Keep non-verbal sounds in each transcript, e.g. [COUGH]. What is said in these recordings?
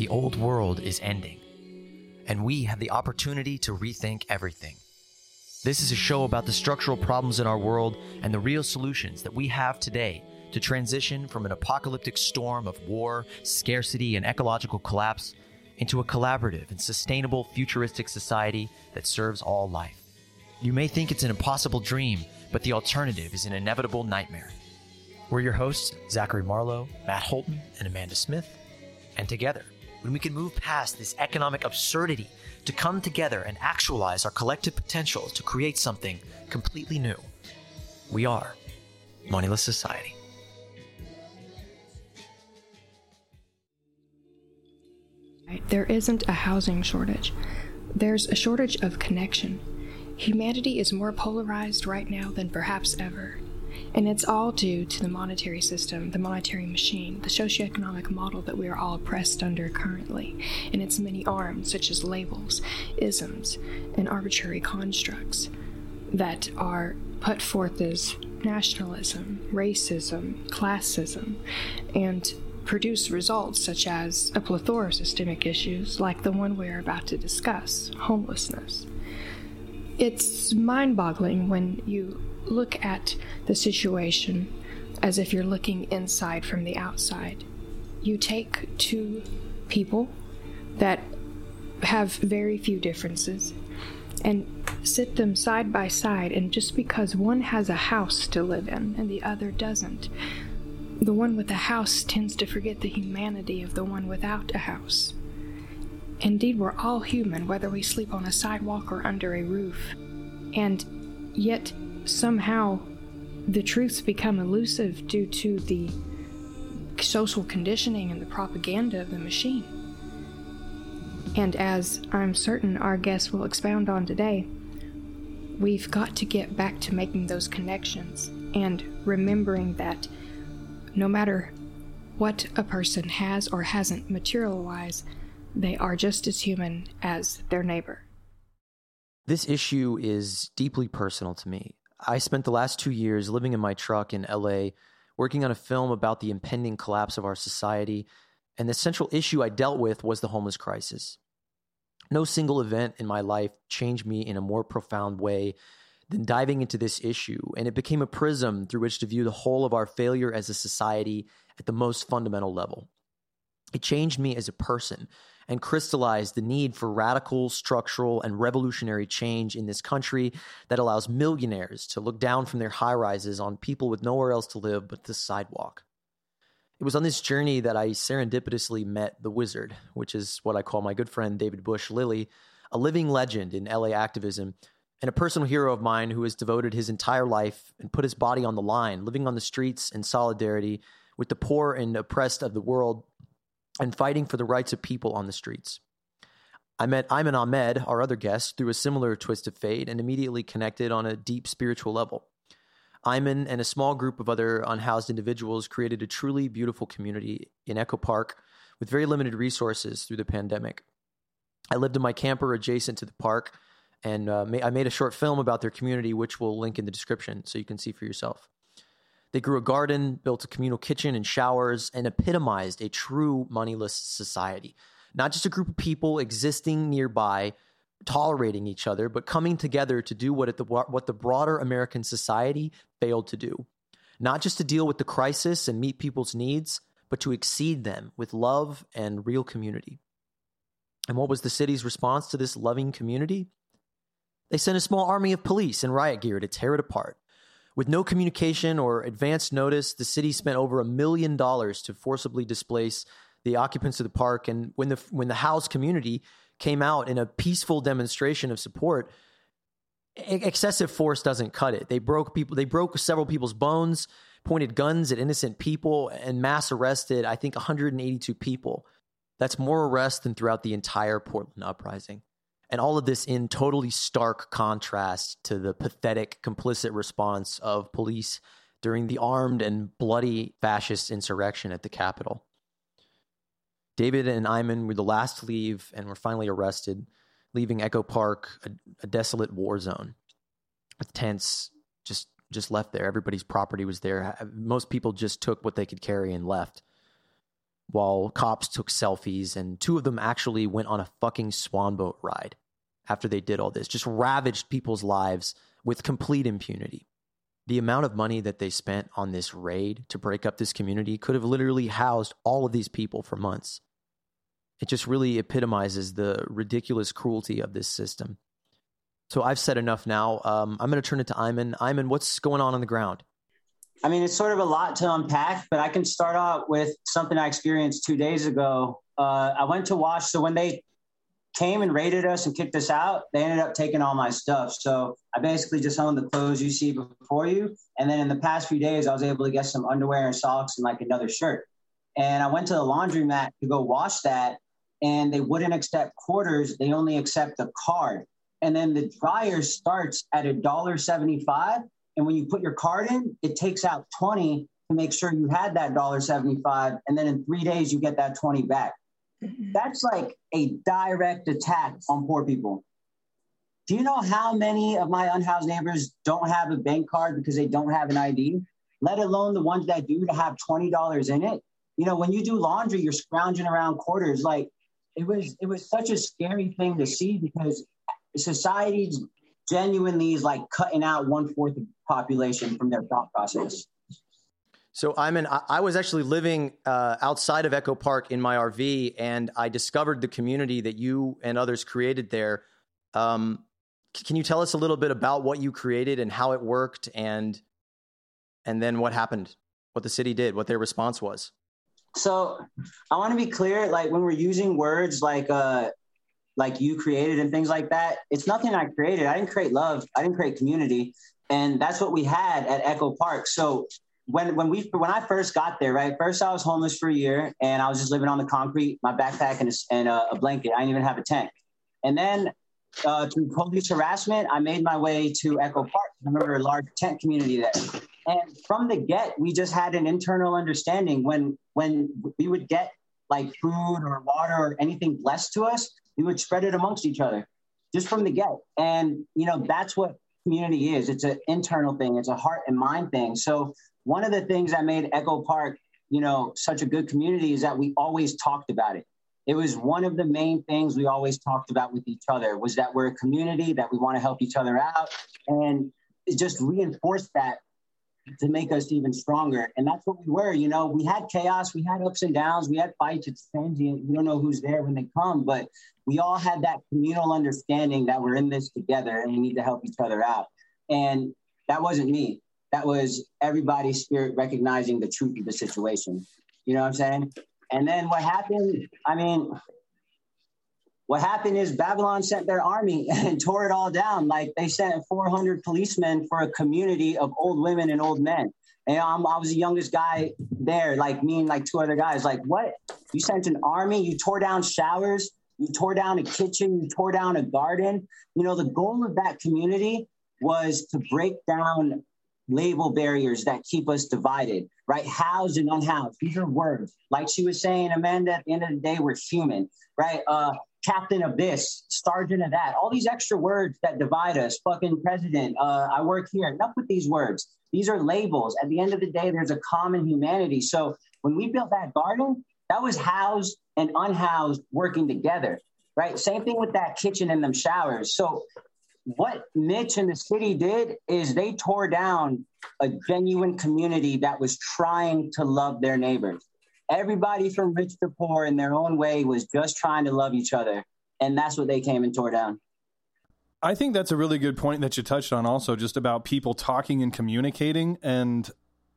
The old world is ending, and we have the opportunity to rethink everything. This is a show about the structural problems in our world and the real solutions that we have today to transition from an apocalyptic storm of war, scarcity, and ecological collapse into a collaborative and sustainable futuristic society that serves all life. You may think it's an impossible dream, but the alternative is an inevitable nightmare. We're your hosts, Zachary Marlowe, Matt Holton, and Amanda Smith. And together, when we can move past this economic absurdity to come together and actualize our collective potential to create something completely new, we are Moneyless Society. There isn't a housing shortage. There's a shortage of connection. Humanity is more polarized right now than perhaps ever. And it's all due to the monetary system, the monetary machine, the socioeconomic model that we are all oppressed under currently, and its many arms, such as labels, isms, and arbitrary constructs that are put forth as nationalism, racism, classism, and produce results such as a plethora of systemic issues like the one we are about to discuss homelessness. It's mind boggling when you look at the situation as if you're looking inside from the outside. You take two people that have very few differences and sit them side by side, and just because one has a house to live in and the other doesn't, the one with a house tends to forget the humanity of the one without a house. Indeed, we're all human, whether we sleep on a sidewalk or under a roof. And yet, somehow, the truths become elusive due to the social conditioning and the propaganda of the machine. And as I'm certain our guest will expound on today, we've got to get back to making those connections and remembering that no matter what a person has or hasn't material wise, they are just as human as their neighbor. This issue is deeply personal to me. I spent the last two years living in my truck in LA, working on a film about the impending collapse of our society, and the central issue I dealt with was the homeless crisis. No single event in my life changed me in a more profound way than diving into this issue, and it became a prism through which to view the whole of our failure as a society at the most fundamental level. It changed me as a person and crystallized the need for radical, structural, and revolutionary change in this country that allows millionaires to look down from their high rises on people with nowhere else to live but the sidewalk. It was on this journey that I serendipitously met the wizard, which is what I call my good friend David Bush Lilly, a living legend in LA activism and a personal hero of mine who has devoted his entire life and put his body on the line, living on the streets in solidarity with the poor and oppressed of the world and fighting for the rights of people on the streets. I met Ayman Ahmed, our other guest, through a similar twist of fate and immediately connected on a deep spiritual level. Ayman and a small group of other unhoused individuals created a truly beautiful community in Echo Park with very limited resources through the pandemic. I lived in my camper adjacent to the park, and uh, I made a short film about their community, which we'll link in the description so you can see for yourself. They grew a garden, built a communal kitchen and showers, and epitomized a true moneyless society. Not just a group of people existing nearby, tolerating each other, but coming together to do what, the, what the broader American society failed to do. Not just to deal with the crisis and meet people's needs, but to exceed them with love and real community. And what was the city's response to this loving community? They sent a small army of police and riot gear to tear it apart. With no communication or advance notice, the city spent over a million dollars to forcibly displace the occupants of the park. And when the when the house community came out in a peaceful demonstration of support, excessive force doesn't cut it. They broke people. They broke several people's bones, pointed guns at innocent people, and mass arrested. I think 182 people. That's more arrests than throughout the entire Portland uprising. And all of this in totally stark contrast to the pathetic, complicit response of police during the armed and bloody fascist insurrection at the Capitol. David and Ayman were the last to leave and were finally arrested, leaving Echo Park a, a desolate war zone with tents just just left there. Everybody's property was there. Most people just took what they could carry and left. while cops took selfies, and two of them actually went on a fucking swan boat ride after they did all this, just ravaged people's lives with complete impunity. The amount of money that they spent on this raid to break up this community could have literally housed all of these people for months. It just really epitomizes the ridiculous cruelty of this system. So I've said enough now. Um, I'm going to turn it to Ayman. Ayman, what's going on on the ground? I mean, it's sort of a lot to unpack, but I can start out with something I experienced two days ago. Uh, I went to watch. So when they came and raided us and kicked us out, they ended up taking all my stuff. So I basically just owned the clothes you see before you. And then in the past few days, I was able to get some underwear and socks and like another shirt. And I went to the laundromat to go wash that, and they wouldn't accept quarters. They only accept the card. And then the dryer starts at a dollar seventy-five and when you put your card in, it takes out 20 to make sure you had that $1.75. And then in three days, you get that 20 back. Mm-hmm. That's like a direct attack on poor people. Do you know how many of my unhoused neighbors don't have a bank card because they don't have an ID, let alone the ones that do to have $20 in it? You know, when you do laundry, you're scrounging around quarters. Like it was, it was such a scary thing to see because society's genuinely is like cutting out one fourth of the population from their thought process. So Ayman. I was actually living uh, outside of Echo Park in my RV, and I discovered the community that you and others created there. Um, can you tell us a little bit about what you created and how it worked, and and then what happened, what the city did, what their response was? So I want to be clear. Like when we're using words like uh, like you created and things like that. It's nothing I created. I didn't create love. I didn't create community. And that's what we had at Echo Park. So when when we when I first got there, right? First I was homeless for a year and I was just living on the concrete, my backpack and a, and a, a blanket. I didn't even have a tent. And then uh, through police harassment, I made my way to Echo Park. I remember a large tent community there. And from the get, we just had an internal understanding when when we would get like food or water or anything blessed to us, we would spread it amongst each other just from the get. And, you know, that's what community is. It's an internal thing. It's a heart and mind thing. So one of the things that made Echo Park, you know, such a good community is that we always talked about it. It was one of the main things we always talked about with each other was that we're a community, that we want to help each other out. And it just reinforced that to make us even stronger. And that's what we were. You know, we had chaos, we had ups and downs, we had fights. It's transient. You don't know who's there when they come, but we all had that communal understanding that we're in this together and we need to help each other out. And that wasn't me. That was everybody's spirit recognizing the truth of the situation. You know what I'm saying? And then what happened? I mean, what happened is Babylon sent their army [LAUGHS] and tore it all down. Like they sent 400 policemen for a community of old women and old men. And I'm, I was the youngest guy there, like me and like two other guys. Like, what? You sent an army? You tore down showers? You tore down a kitchen? You tore down a garden? You know, the goal of that community was to break down label barriers that keep us divided, right? Housed and unhoused. These are words. Like she was saying, Amanda, at the end of the day, we're human, right? Uh, captain of this, sergeant of that, all these extra words that divide us, fucking president, uh, I work here. Enough with these words. These are labels. At the end of the day, there's a common humanity. So when we built that garden, that was housed and unhoused working together, right? Same thing with that kitchen and them showers. So what Mitch and the city did is they tore down a genuine community that was trying to love their neighbors everybody from rich to poor in their own way was just trying to love each other. And that's what they came and tore down. I think that's a really good point that you touched on also just about people talking and communicating and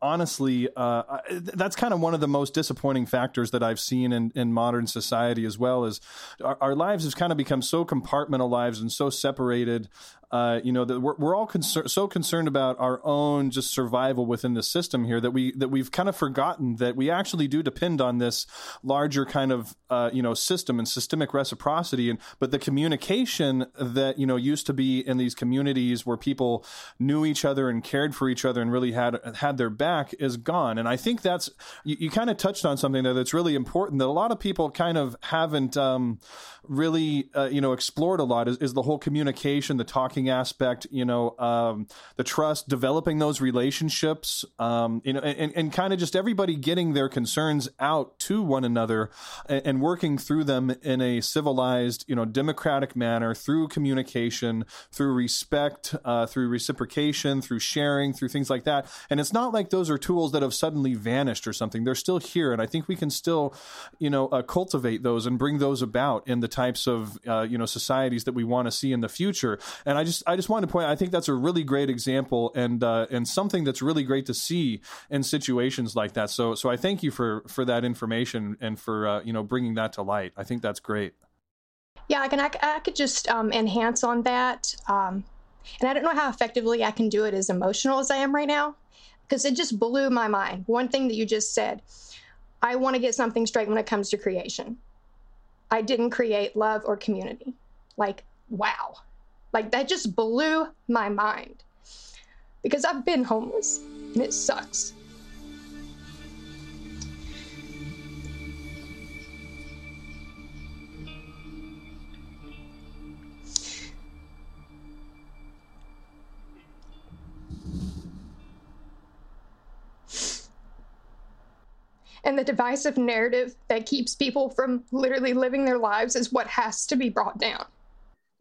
honestly, uh, that's kind of one of the most disappointing factors that I've seen in, in modern society as well. Is our, our lives have kind of become so compartmentalized and so separated. Uh, you know that we're, we're all concerned, so concerned about our own just survival within the system here that we that we've kind of forgotten that we actually do depend on this larger kind of uh, you know system and systemic reciprocity. And but the communication that you know used to be in these communities where people knew each other and cared for each other and really had had their back back is gone. And I think that's, you, you kind of touched on something there that's really important that a lot of people kind of haven't um, really, uh, you know, explored a lot is, is, the whole communication, the talking networking aspect, you know, um, the trust, developing those relationships, um, you know, and, and kind of just everybody getting their concerns out to one another and, and, working through them in a civilized, you know, democratic manner through communication, through respect, uh, through reciprocation, through sharing, through things like that. And it's not like those are tools that have suddenly vanished or something. They're still here. And I think we can still, you know, uh, cultivate those and bring those about in the types of, uh, you know, societies that we want to see in the future. And I just, I just wanted to point, I think that's a really great example and, uh, and something that's really great to see in situations like that. So, so I thank you for, for that information and for, uh, you know, bringing that to light. I think that's great. Yeah, I can, I, I could just um, enhance on that. Um, and I don't know how effectively I can do it as emotional as I am right now because it just blew my mind. One thing that you just said I want to get something straight when it comes to creation. I didn't create love or community. Like, wow. Like, that just blew my mind because I've been homeless and it sucks. and the divisive narrative that keeps people from literally living their lives is what has to be brought down.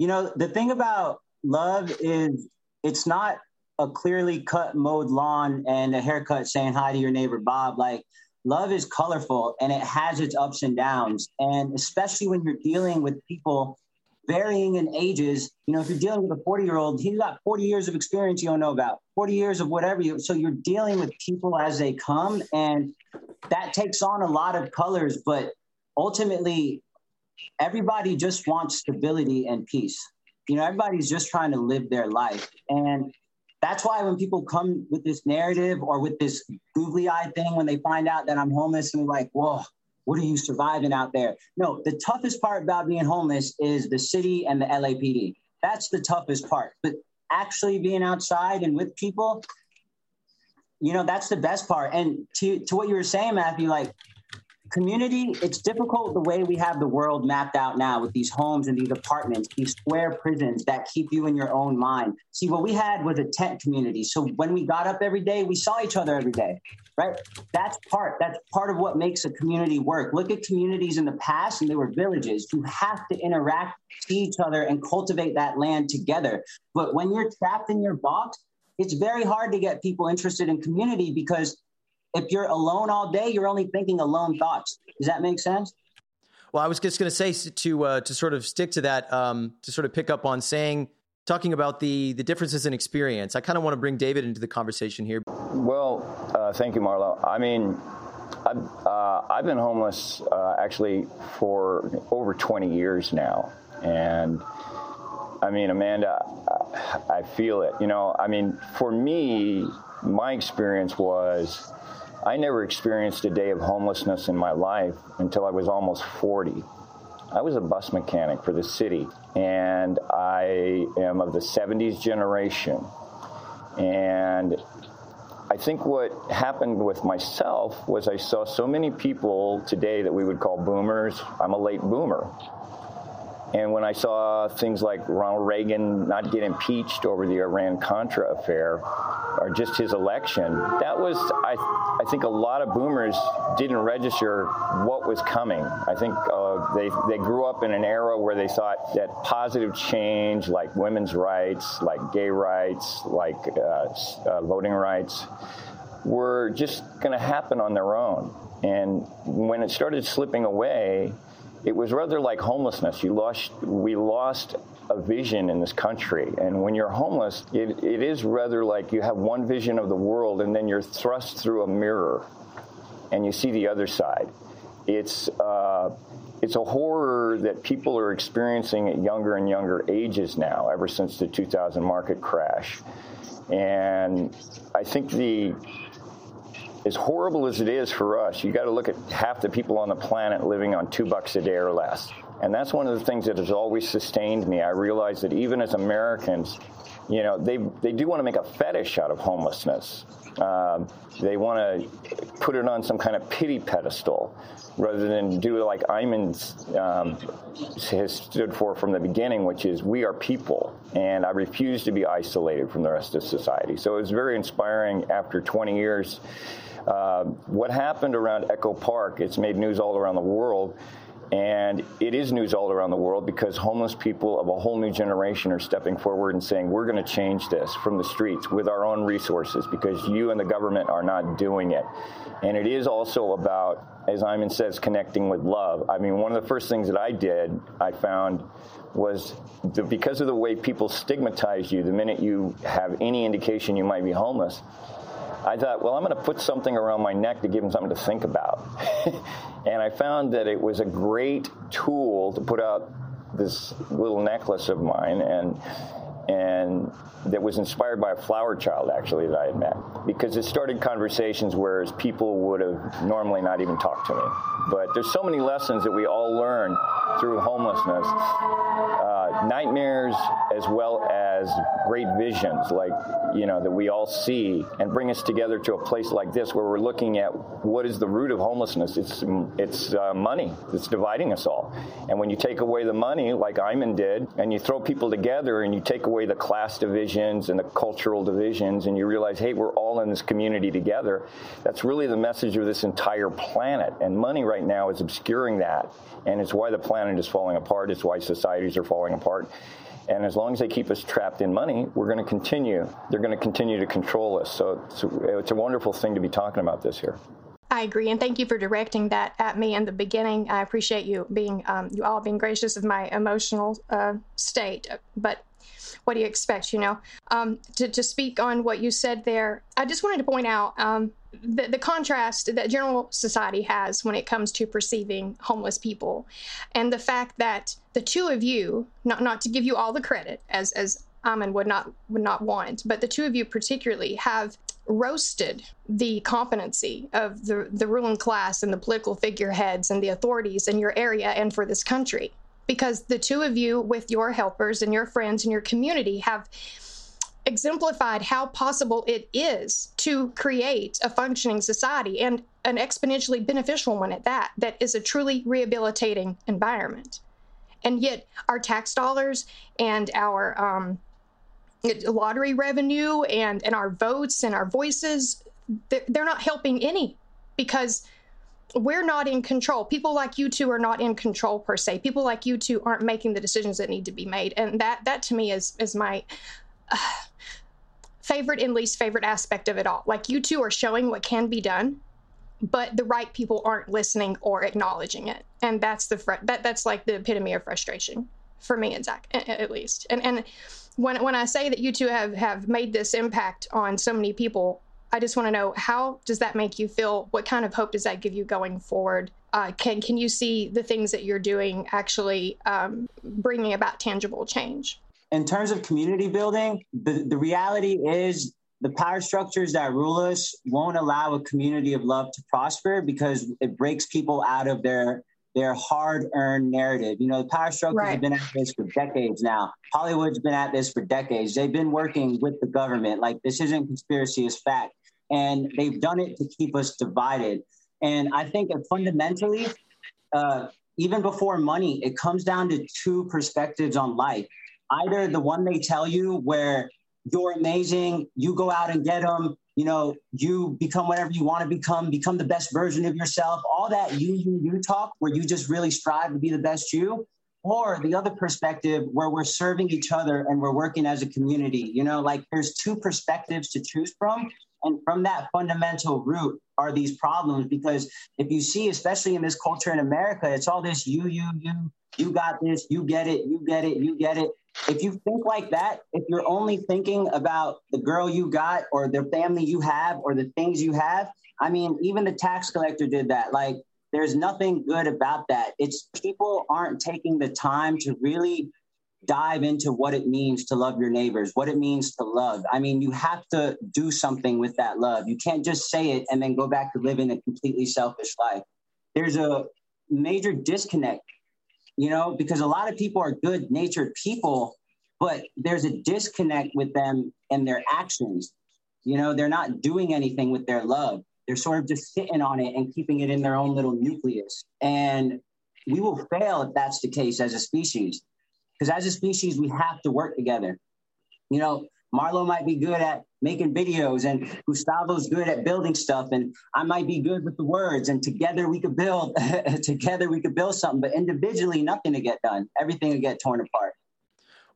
You know, the thing about love is it's not a clearly cut mowed lawn and a haircut saying hi to your neighbor Bob. Like love is colorful and it has its ups and downs. And especially when you're dealing with people varying in ages. You know, if you're dealing with a 40 year old, he's got 40 years of experience you don't know about, 40 years of whatever you. So you're dealing with people as they come, and that takes on a lot of colors, but ultimately, everybody just wants stability and peace. You know, everybody's just trying to live their life. And that's why when people come with this narrative or with this googly eye thing, when they find out that I'm homeless and they're like, whoa, what are you surviving out there? No, the toughest part about being homeless is the city and the LAPD. That's the toughest part. But actually being outside and with people, you know, that's the best part. And to to what you were saying, Matthew, like community, it's difficult the way we have the world mapped out now with these homes and these apartments, these square prisons that keep you in your own mind. See, what we had was a tent community. So when we got up every day, we saw each other every day, right? That's part, that's part of what makes a community work. Look at communities in the past and they were villages. You have to interact, see each other, and cultivate that land together. But when you're trapped in your box, it's very hard to get people interested in community because if you're alone all day, you're only thinking alone thoughts. Does that make sense? Well, I was just going to say to uh, to sort of stick to that, um, to sort of pick up on saying, talking about the the differences in experience. I kind of want to bring David into the conversation here. Well, uh, thank you, Marlowe. I mean, I've, uh, I've been homeless uh, actually for over 20 years now, and I mean, Amanda, I feel it. You know, I mean, for me, my experience was I never experienced a day of homelessness in my life until I was almost 40. I was a bus mechanic for the city, and I am of the 70s generation. And I think what happened with myself was I saw so many people today that we would call boomers. I'm a late boomer. And when I saw things like Ronald Reagan not get impeached over the Iran Contra affair, or just his election, that was, I, I think a lot of boomers didn't register what was coming. I think uh, they, they grew up in an era where they thought that positive change, like women's rights, like gay rights, like uh, uh, voting rights, were just going to happen on their own. And when it started slipping away, it was rather like homelessness. You lost, we lost a vision in this country. And when you're homeless, it, it is rather like you have one vision of the world and then you're thrust through a mirror and you see the other side. It's, uh, it's a horror that people are experiencing at younger and younger ages now, ever since the 2000 market crash. And I think the as horrible as it is for us, you got to look at half the people on the planet living on two bucks a day or less. And that's one of the things that has always sustained me. I realize that even as Americans, you know, they they do want to make a fetish out of homelessness. Um, they want to put it on some kind of pity pedestal rather than do like Ayman's um, has stood for from the beginning, which is we are people, and I refuse to be isolated from the rest of society. So it was very inspiring after 20 years. Uh, what happened around Echo Park, it's made news all around the world. And it is news all around the world because homeless people of a whole new generation are stepping forward and saying, we're going to change this from the streets with our own resources because you and the government are not doing it. And it is also about, as Ayman says, connecting with love. I mean, one of the first things that I did, I found, was the, because of the way people stigmatize you the minute you have any indication you might be homeless. I thought, well, I'm going to put something around my neck to give him something to think about. [LAUGHS] and I found that it was a great tool to put out this little necklace of mine and and that was inspired by a flower child actually that I had met. Because it started conversations whereas people would have normally not even talked to me. But there's so many lessons that we all learn through homelessness, uh, nightmares as well as great visions like you know that we all see and bring us together to a place like this where we're looking at what is the root of homelessness. It's it's uh, money that's dividing us all. And when you take away the money like Ayman did and you throw people together and you take away the class divisions and the cultural divisions and you realize hey we're all in this community together that's really the message of this entire planet and money right now is obscuring that and it's why the planet is falling apart it's why societies are falling apart and as long as they keep us trapped in money, we're going to continue. They're going to continue to control us. So it's a, it's a wonderful thing to be talking about this here. I agree, and thank you for directing that at me in the beginning. I appreciate you being, um, you all being gracious of my emotional uh, state. But what do you expect? You know, um, to to speak on what you said there, I just wanted to point out um, the, the contrast that general society has when it comes to perceiving homeless people and the fact that the two of you not not to give you all the credit as as Ayman would not would not want but the two of you particularly have roasted the competency of the the ruling class and the political figureheads and the authorities in your area and for this country because the two of you with your helpers and your friends and your community have exemplified how possible it is to create a functioning society and an exponentially beneficial one at that, that is a truly rehabilitating environment. And yet, our tax dollars and our um, lottery revenue and, and our votes and our voices, they're, they're not helping any because we're not in control. People like you two are not in control per se. People like you two aren't making the decisions that need to be made, and that that to me is is my uh, favorite and least favorite aspect of it all. Like you two are showing what can be done, but the right people aren't listening or acknowledging it, and that's the fr- that that's like the epitome of frustration for me and Zach, at least. And and when when I say that you two have have made this impact on so many people, I just want to know how does that make you feel? What kind of hope does that give you going forward? Uh, can can you see the things that you're doing actually um, bringing about tangible change? in terms of community building, the, the reality is the power structures that rule us won't allow a community of love to prosper because it breaks people out of their their hard-earned narrative. You know, the power structures right. have been at this for decades now. Hollywood's been at this for decades. They've been working with the government. Like this isn't conspiracy, it's fact. And they've done it to keep us divided. And I think fundamentally, uh, even before money, it comes down to two perspectives on life either the one they tell you where you're amazing, you go out and get them, you know, you become whatever you want to become, become the best version of yourself, all that you, you, you talk where you just really strive to be the best you, or the other perspective where we're serving each other and we're working as a community. You know, like there's two perspectives to choose from. And from that fundamental root are these problems because if you see, especially in this culture in America, it's all this you, you, you, you got this, you get it, you get it, you get it if you think like that, if you're only thinking about the girl you got or the family you have or the things you have, I mean, even the tax collector did that. Like, there's nothing good about that. It's people aren't taking the time to really dive into what it means to love your neighbors, what it means to love. I mean, you have to do something with that love. You can't just say it and then go back to living a completely selfish life. There's a major disconnect you know, because a lot of people are good natured people, but there's a disconnect with them and their actions. You know, they're not doing anything with their love. They're sort of just sitting on it and keeping it in their own little nucleus. And we will fail if that's the case as a species. Because as a species, we have to work together. You know, Marlowe might be good at making videos, and Gustavo's good at building stuff, and I might be good with the words. And together we could build. [LAUGHS] together we could build something. But individually, nothing to get done. Everything will get torn apart.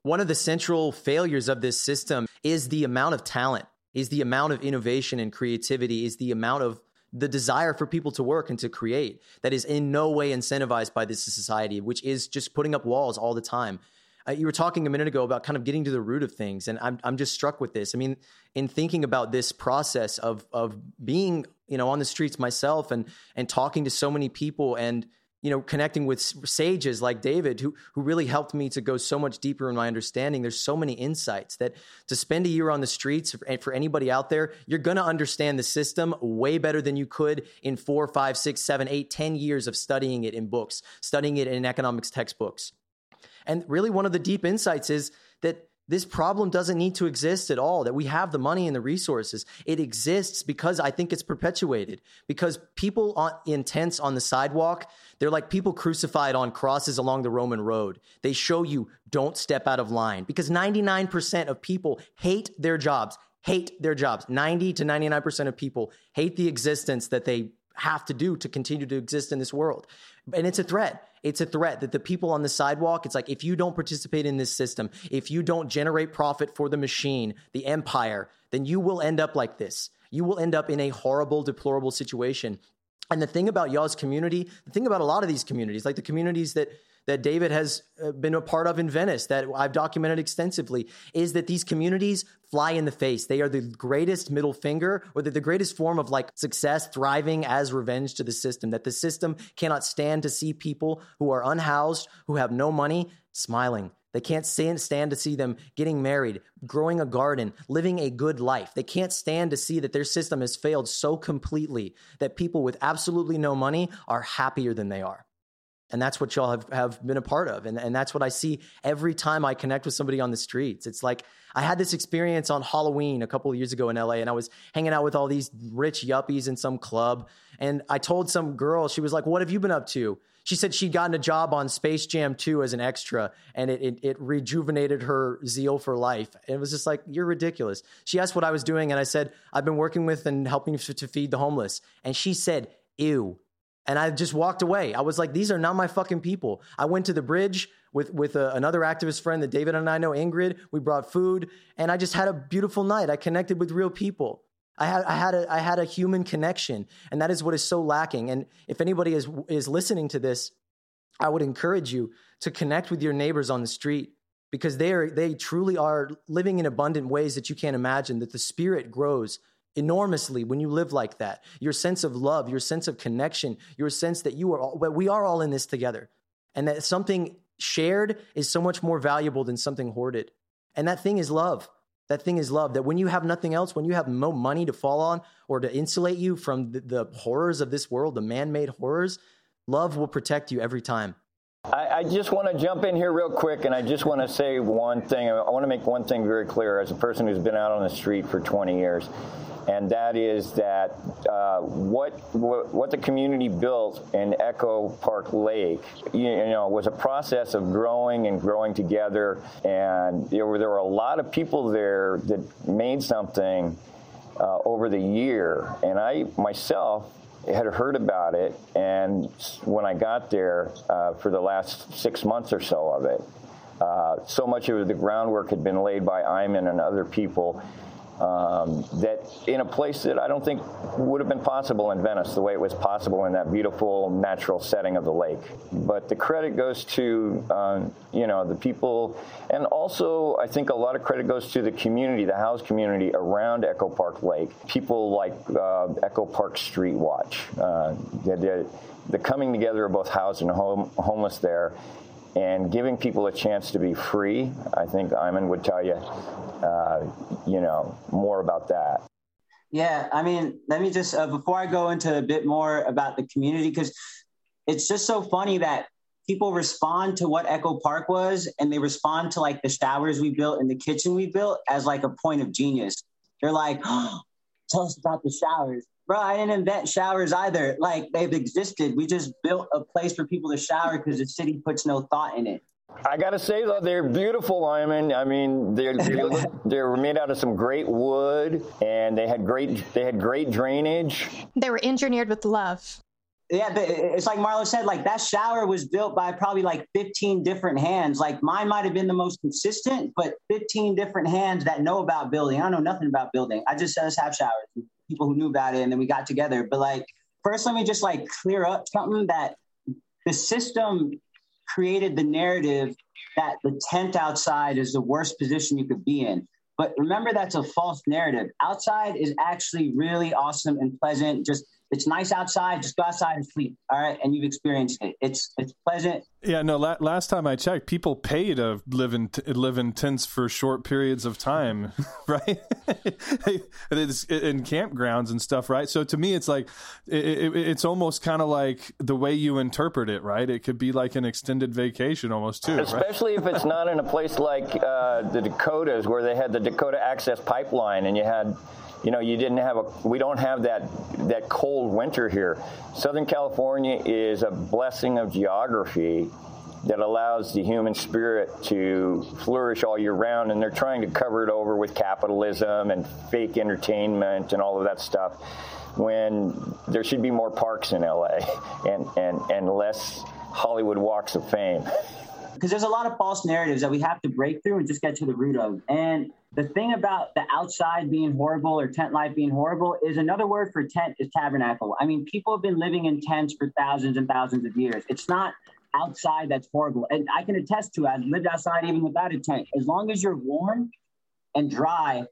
One of the central failures of this system is the amount of talent, is the amount of innovation and creativity, is the amount of the desire for people to work and to create that is in no way incentivized by this society, which is just putting up walls all the time. Uh, you were talking a minute ago about kind of getting to the root of things, and I'm I'm just struck with this. I mean, in thinking about this process of of being you know on the streets myself and and talking to so many people and you know connecting with sages like David who who really helped me to go so much deeper in my understanding there's so many insights that to spend a year on the streets for, for anybody out there you're going to understand the system way better than you could in four five six seven eight ten years of studying it in books studying it in economics textbooks and really, one of the deep insights is that this problem doesn't need to exist at all, that we have the money and the resources. It exists because I think it's perpetuated, because people in tents on the sidewalk, they're like people crucified on crosses along the Roman road. They show you don't step out of line because 99% of people hate their jobs, hate their jobs. 90 to 99% of people hate the existence that they have to do to continue to exist in this world. And it's a threat. It's a threat that the people on the sidewalk, it's like if you don't participate in this system, if you don't generate profit for the machine, the empire, then you will end up like this. You will end up in a horrible, deplorable situation. And the thing about y'all's community, the thing about a lot of these communities, like the communities that that David has uh, been a part of in Venice, that I've documented extensively, is that these communities fly in the face. They are the greatest middle finger, or the greatest form of like success, thriving as revenge to the system. That the system cannot stand to see people who are unhoused, who have no money, smiling. They can't stand to see them getting married, growing a garden, living a good life. They can't stand to see that their system has failed so completely that people with absolutely no money are happier than they are. And that's what y'all have, have been a part of. And, and that's what I see every time I connect with somebody on the streets. It's like I had this experience on Halloween a couple of years ago in LA, and I was hanging out with all these rich yuppies in some club. And I told some girl, she was like, What have you been up to? She said she'd gotten a job on Space Jam 2 as an extra, and it, it, it rejuvenated her zeal for life. It was just like, You're ridiculous. She asked what I was doing, and I said, I've been working with and helping to feed the homeless. And she said, Ew and I just walked away. I was like, these are not my fucking people. I went to the bridge with with a, another activist friend that David and I know, Ingrid. We brought food, and I just had a beautiful night. I connected with real people. I had I had a I had a human connection, and that is what is so lacking. And if anybody is is listening to this, I would encourage you to connect with your neighbors on the street because they are they truly are living in abundant ways that you can't imagine. That the spirit grows enormously when you live like that. Your sense of love, your sense of connection, your sense that you are all, we are all in this together. And that something shared is so much more valuable than something hoarded. And that thing is love. That thing is love. That when you have nothing else, when you have no money to fall on or to insulate you from the, the horrors of this world, the man made horrors, love will protect you every time. I, I, just want to jump in here real quick, and I just want to say one thing. I want to make one thing very clear as a person who's been out on the street for 20 years and that is that uh, what, what, what the community built in Echo Park Lake, you, you, know, was a process of growing and growing together, and there were there were a lot of people there that made something uh, over the year, and I myself had heard about it, and when I got there uh, for the last six months or so of it. Uh, so much of the groundwork had been laid by Ayman and other people um, that in a place that I don't think would have been possible in Venice, the way it was possible in that beautiful natural setting of the lake. But the credit goes to um, you know the people, and also I think a lot of credit goes to the community, the house community around Echo Park Lake. People like uh, Echo Park Street Watch, uh, the, the coming together of both housed and home, homeless there and giving people a chance to be free. I think Ayman would tell you, uh, you know, more about that. Yeah, I mean, let me just uh, before I go into a bit more about the community because it's just so funny that people respond to what Echo Park was, and they respond to like the showers we built and the kitchen we built as like a point of genius. They're like, oh, [GASPS] "Tell us about the showers." Bro, I didn't invent showers either. Like they've existed. We just built a place for people to shower because the city puts no thought in it. I gotta say though, they're beautiful, Ayman. I mean, they're [LAUGHS] they're, they're made out of some great wood, and they had great they had great drainage. They were engineered with love. Yeah, but it's like Marlowe said, like that shower was built by probably like 15 different hands. Like mine might have been the most consistent, but 15 different hands that know about building. I know nothing about building. I just said let's have showers. People who knew about it, and then we got together. But like, first, let me just like clear up something that the system created the narrative that the tent outside is the worst position you could be in. But remember, that's a false narrative. Outside is actually really awesome and pleasant. Just it's nice outside. Just go outside and sleep. All right, and you've experienced it. It's it's pleasant. Yeah, no. La- last time I checked, people pay to live in t- live in tents for short periods of time, [LAUGHS] right? [LAUGHS] it's in campgrounds and stuff, right? So to me, it's like it, it, it's almost kind of like the way you interpret it, right? It could be like an extended vacation almost too, especially right? if it's not in a place like uh, the Dakotas where they had the Dakota Access Pipeline and you had you know, you didn't have a, we don't have that, that cold winter here. Southern California is a blessing of geography that allows the human spirit to flourish all year round. And they're trying to cover it over with capitalism and fake entertainment and all of that stuff when there should be more parks in LA [LAUGHS] and, and, and less Hollywood walks of fame. [LAUGHS] Because there's a lot of false narratives that we have to break through and just get to the root of. And the thing about the outside being horrible or tent life being horrible is another word for tent is tabernacle. I mean, people have been living in tents for thousands and thousands of years. It's not outside that's horrible. And I can attest to it. I've lived outside even without a tent. As long as you're warm and dry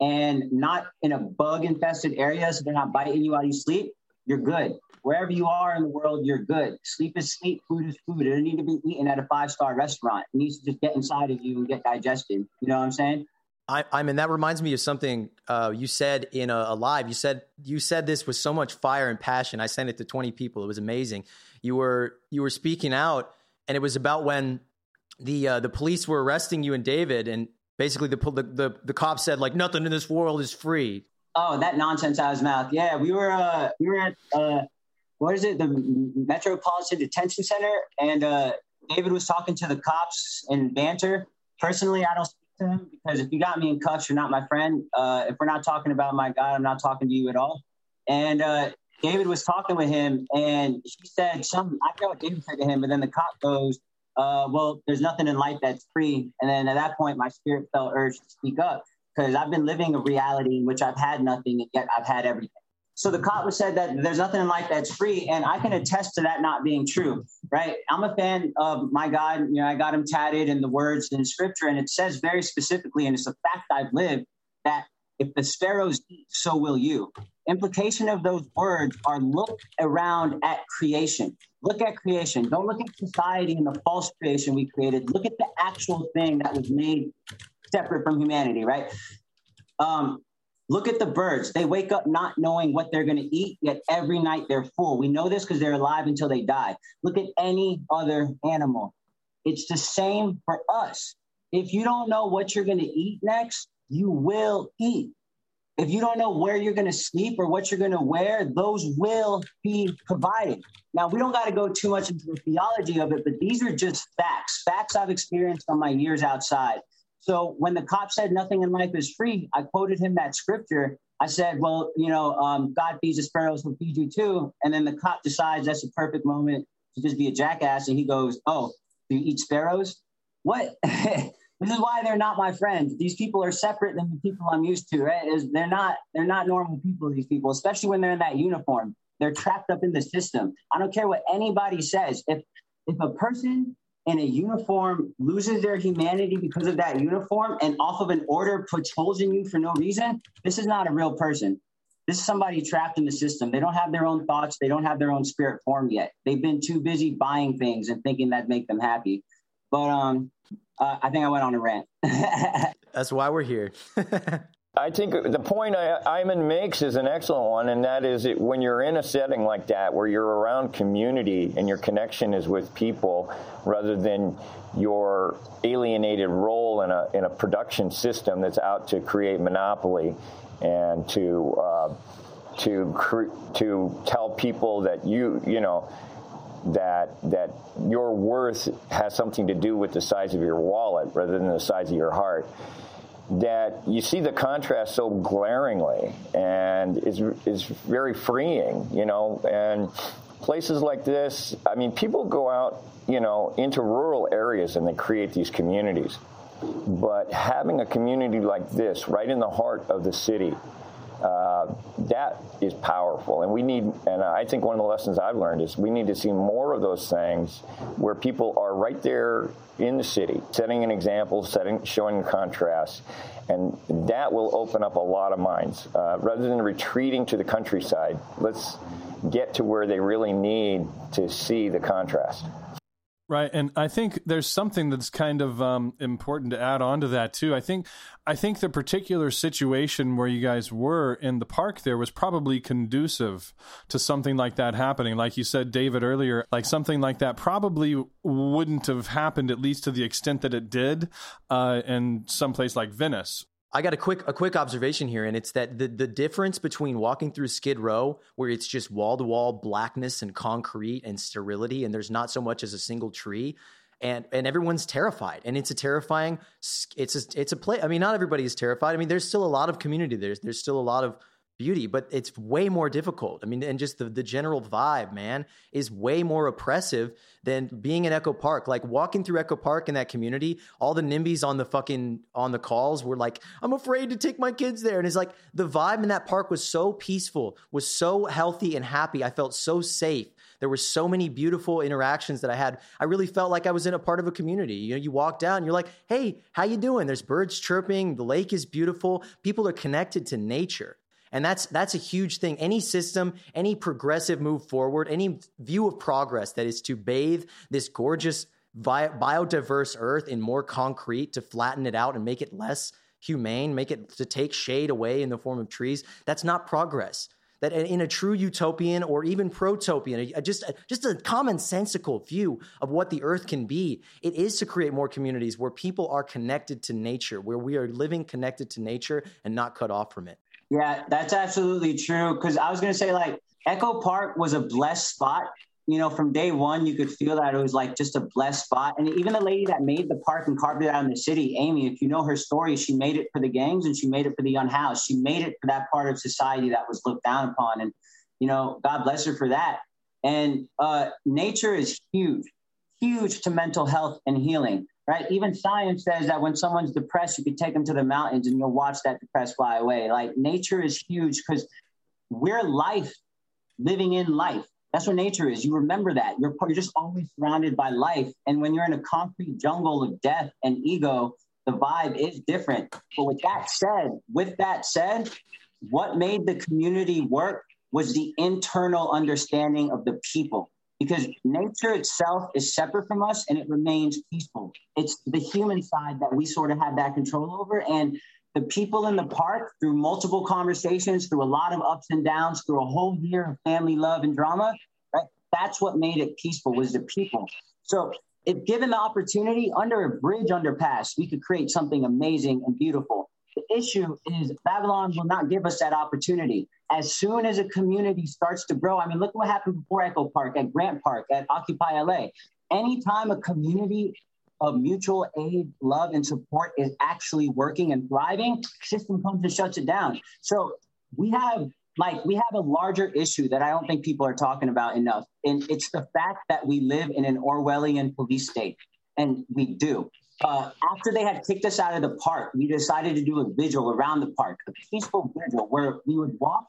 and not in a bug infested area so they're not biting you while you sleep, you're good. Wherever you are in the world, you're good. Sleep is sleep, food is food. It doesn't need to be eaten at a five star restaurant. It needs to just get inside of you and get digested. You know what I'm saying? I, I mean, that reminds me of something uh, you said in a, a, live. You said you said this with so much fire and passion. I sent it to twenty people. It was amazing. You were you were speaking out, and it was about when the uh, the police were arresting you and David, and basically the, the the the cops said like nothing in this world is free. Oh, that nonsense out of his mouth. Yeah, we were uh, we were at uh, what is it, the Metropolitan Detention Center, and uh, David was talking to the cops in banter. Personally, I don't speak to him because if you got me in cuffs, you're not my friend. Uh, if we're not talking about my God, I'm not talking to you at all. And uh, David was talking with him, and she said something. I forgot what David said to him, but then the cop goes, uh, "Well, there's nothing in life that's free." And then at that point, my spirit felt urged to speak up because I've been living a reality in which I've had nothing, and yet I've had everything. So the cop was said that there's nothing in life that's free, and I can attest to that not being true. Right? I'm a fan of my God. You know, I got him tatted in the words in Scripture, and it says very specifically, and it's a fact I've lived that if the sparrows eat, so will you. Implication of those words are look around at creation. Look at creation. Don't look at society and the false creation we created. Look at the actual thing that was made separate from humanity, right? Um, Look at the birds. They wake up not knowing what they're going to eat, yet every night they're full. We know this because they're alive until they die. Look at any other animal. It's the same for us. If you don't know what you're going to eat next, you will eat. If you don't know where you're going to sleep or what you're going to wear, those will be provided. Now, we don't got to go too much into the theology of it, but these are just facts, facts I've experienced on my years outside. So when the cop said nothing in life is free, I quoted him that scripture. I said, well, you know, um, God feeds the sparrows, he'll feed you too. And then the cop decides that's a perfect moment to just be a jackass. And he goes, oh, do you eat sparrows? What? [LAUGHS] this is why they're not my friends. These people are separate than the people I'm used to, right? Is they're not they're not normal people, these people, especially when they're in that uniform. They're trapped up in the system. I don't care what anybody says. If if a person in a uniform loses their humanity because of that uniform and off of an order puts holes in you for no reason, this is not a real person. This is somebody trapped in the system. They don't have their own thoughts. They don't have their own spirit formed yet. They've been too busy buying things and thinking that make them happy. But um, uh, I think I went on a rant. [LAUGHS] That's why we're here. [LAUGHS] I think the point Ayman makes is an excellent one, and that is it, when you're in a setting like that where you're around community and your connection is with people rather than your alienated role in a, in a production system that's out to create monopoly and to uh, to cre- to tell people that you you know that that your worth has something to do with the size of your wallet rather than the size of your heart that you see the contrast so glaringly and is is very freeing, you know, and places like this, I mean, people go out, you know, into rural areas and they create these communities. But having a community like this right in the heart of the city uh, that is powerful. And we need, and I think one of the lessons I've learned is we need to see more of those things where people are right there in the city, setting an example, setting, showing contrast, and that will open up a lot of minds. Uh, rather than retreating to the countryside, let's get to where they really need to see the contrast. Right, and I think there's something that's kind of um, important to add on to that too. I think, I think the particular situation where you guys were in the park there was probably conducive to something like that happening. Like you said, David earlier, like something like that probably wouldn't have happened at least to the extent that it did uh, in some place like Venice, I got a quick a quick observation here, and it's that the the difference between walking through Skid Row, where it's just wall to wall blackness and concrete and sterility, and there's not so much as a single tree, and and everyone's terrified, and it's a terrifying. It's a it's a play. I mean, not everybody is terrified. I mean, there's still a lot of community. There's there's still a lot of beauty, but it's way more difficult. I mean, and just the, the general vibe, man, is way more oppressive than being in Echo Park. Like walking through Echo Park in that community, all the NIMBYs on the fucking on the calls were like, I'm afraid to take my kids there. And it's like the vibe in that park was so peaceful, was so healthy and happy. I felt so safe. There were so many beautiful interactions that I had. I really felt like I was in a part of a community. You know, you walk down, you're like, "Hey, how you doing?" There's birds chirping, the lake is beautiful. People are connected to nature. And that's that's a huge thing. Any system, any progressive move forward, any view of progress that is to bathe this gorgeous biodiverse earth in more concrete to flatten it out and make it less humane, make it to take shade away in the form of trees, that's not progress. That in a true utopian or even protopian, just just a commonsensical view of what the earth can be, it is to create more communities where people are connected to nature, where we are living connected to nature and not cut off from it. Yeah, that's absolutely true. Because I was going to say, like, Echo Park was a blessed spot. You know, from day one, you could feel that it was like just a blessed spot. And even the lady that made the park and carved it out in the city, Amy, if you know her story, she made it for the gangs and she made it for the unhoused. She made it for that part of society that was looked down upon. And, you know, God bless her for that. And uh, nature is huge, huge to mental health and healing right? Even science says that when someone's depressed, you can take them to the mountains and you'll watch that depressed fly away. Like nature is huge because we're life, living in life. That's what nature is. You remember that. You're, you're just always surrounded by life. And when you're in a concrete jungle of death and ego, the vibe is different. But with that said, with that said, what made the community work was the internal understanding of the people because nature itself is separate from us and it remains peaceful. It's the human side that we sort of have that control over. And the people in the park, through multiple conversations, through a lot of ups and downs, through a whole year of family love and drama, right? That's what made it peaceful was the people. So if given the opportunity under a bridge underpass, we could create something amazing and beautiful. The issue is Babylon will not give us that opportunity as soon as a community starts to grow, I mean, look what happened before Echo Park, at Grant Park, at Occupy LA. Anytime a community of mutual aid, love, and support is actually working and thriving, system comes and shuts it down. So we have like we have a larger issue that I don't think people are talking about enough. And it's the fact that we live in an Orwellian police state. And we do. Uh, after they had kicked us out of the park, we decided to do a vigil around the park, a peaceful vigil where we would walk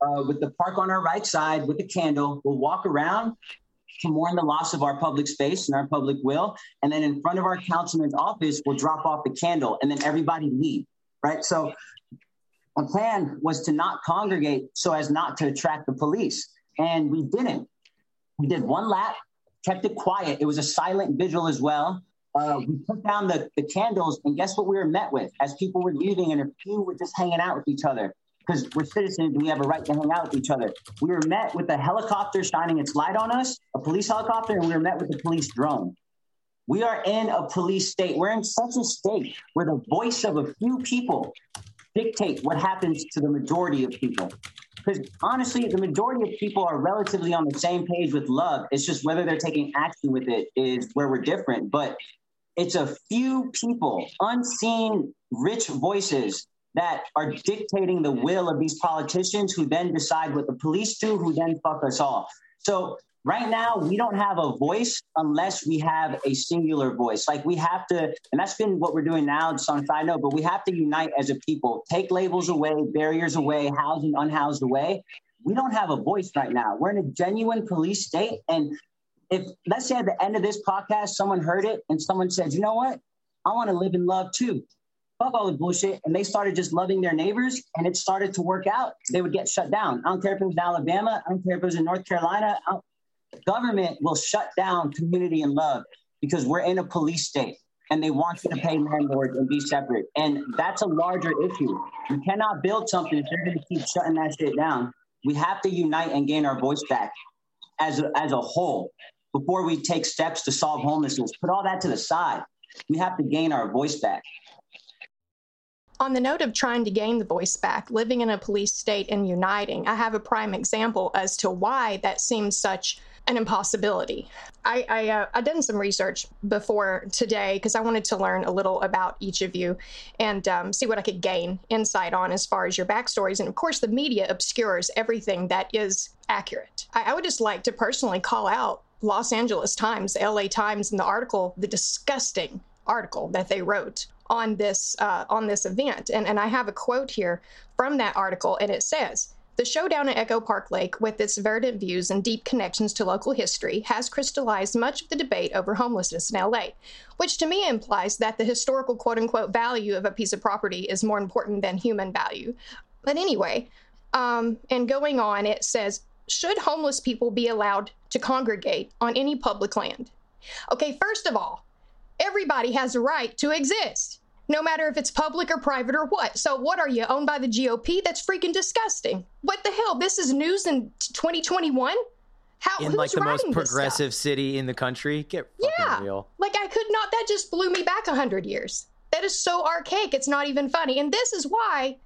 uh, with the park on our right side with a candle. We'll walk around to mourn the loss of our public space and our public will. And then in front of our councilman's office, we'll drop off the candle and then everybody leave, right? So a plan was to not congregate so as not to attract the police. And we didn't. We did one lap, kept it quiet. It was a silent vigil as well. Uh, we put down the, the candles, and guess what we were met with as people were leaving, and a few were just hanging out with each other because we're citizens and we have a right to hang out with each other. We were met with a helicopter shining its light on us, a police helicopter, and we were met with a police drone. We are in a police state. We're in such a state where the voice of a few people dictate what happens to the majority of people. Because honestly, the majority of people are relatively on the same page with love. It's just whether they're taking action with it is where we're different. But it's a few people, unseen, rich voices that are dictating the will of these politicians who then decide what the police do, who then fuck us all. So right now we don't have a voice unless we have a singular voice. Like we have to and that's been what we're doing now just on side note but we have to unite as a people. Take labels away barriers away housing unhoused away. We don't have a voice right now. We're in a genuine police state and if let's say at the end of this podcast someone heard it and someone said you know what? I want to live in love too. Fuck all the bullshit. And they started just loving their neighbors and it started to work out. They would get shut down. I don't care if it was in alabama. I don't care if it was in north carolina. Government will shut down community and love because we're in a police state and they want you to pay landlords and be separate. And that's a larger issue. You cannot build something if you're going to keep shutting that shit down. We have to unite and gain our voice back as as a whole before we take steps to solve homelessness. Put all that to the side. We have to gain our voice back. On the note of trying to gain the voice back, living in a police state and uniting, I have a prime example as to why that seems such an impossibility. I I, uh, I done some research before today because I wanted to learn a little about each of you and um, see what I could gain insight on as far as your backstories. And of course, the media obscures everything that is accurate. I, I would just like to personally call out Los Angeles Times, LA Times, in the article, the disgusting article that they wrote on this uh, on this event. And and I have a quote here from that article, and it says. The showdown at Echo Park Lake, with its verdant views and deep connections to local history, has crystallized much of the debate over homelessness in LA, which to me implies that the historical quote unquote value of a piece of property is more important than human value. But anyway, um, and going on, it says, should homeless people be allowed to congregate on any public land? Okay, first of all, everybody has a right to exist no matter if it's public or private or what. So, what are you owned by the GOP? That's freaking disgusting. What the hell? This is news in 2021. How in like the most progressive city in the country? Get yeah, real. Like I could not. That just blew me back a hundred years. That is so archaic. It's not even funny. And this is why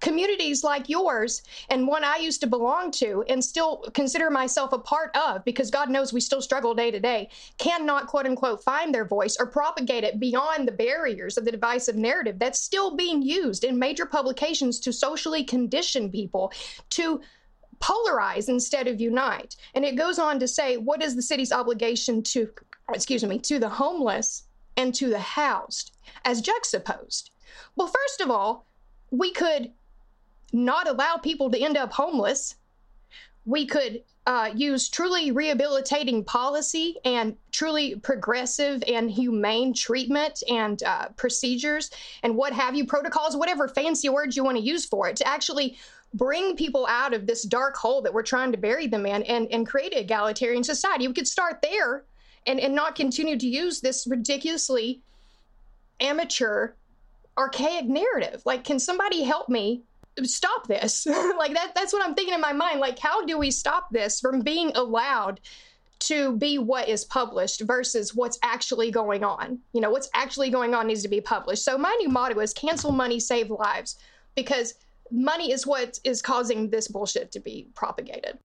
communities like yours and one I used to belong to and still consider myself a part of, because God knows we still struggle day to day, cannot quote unquote find their voice or propagate it beyond the barriers of the divisive narrative that's still being used in major publications to socially condition people to polarize instead of unite. And it goes on to say, what is the city's obligation to, excuse me, to the homeless and to the housed as juxtaposed? Well, first of all, we could not allow people to end up homeless. We could uh, use truly rehabilitating policy and truly progressive and humane treatment and uh, procedures and what have you, protocols, whatever fancy words you want to use for it, to actually bring people out of this dark hole that we're trying to bury them in and, and create an egalitarian society. We could start there and, and not continue to use this ridiculously amateur archaic narrative. Like, can somebody help me stop this? [LAUGHS] like that that's what I'm thinking in my mind. Like, how do we stop this from being allowed to be what is published versus what's actually going on? You know, what's actually going on needs to be published. So my new motto is cancel money, save lives, because money is what is causing this bullshit to be propagated.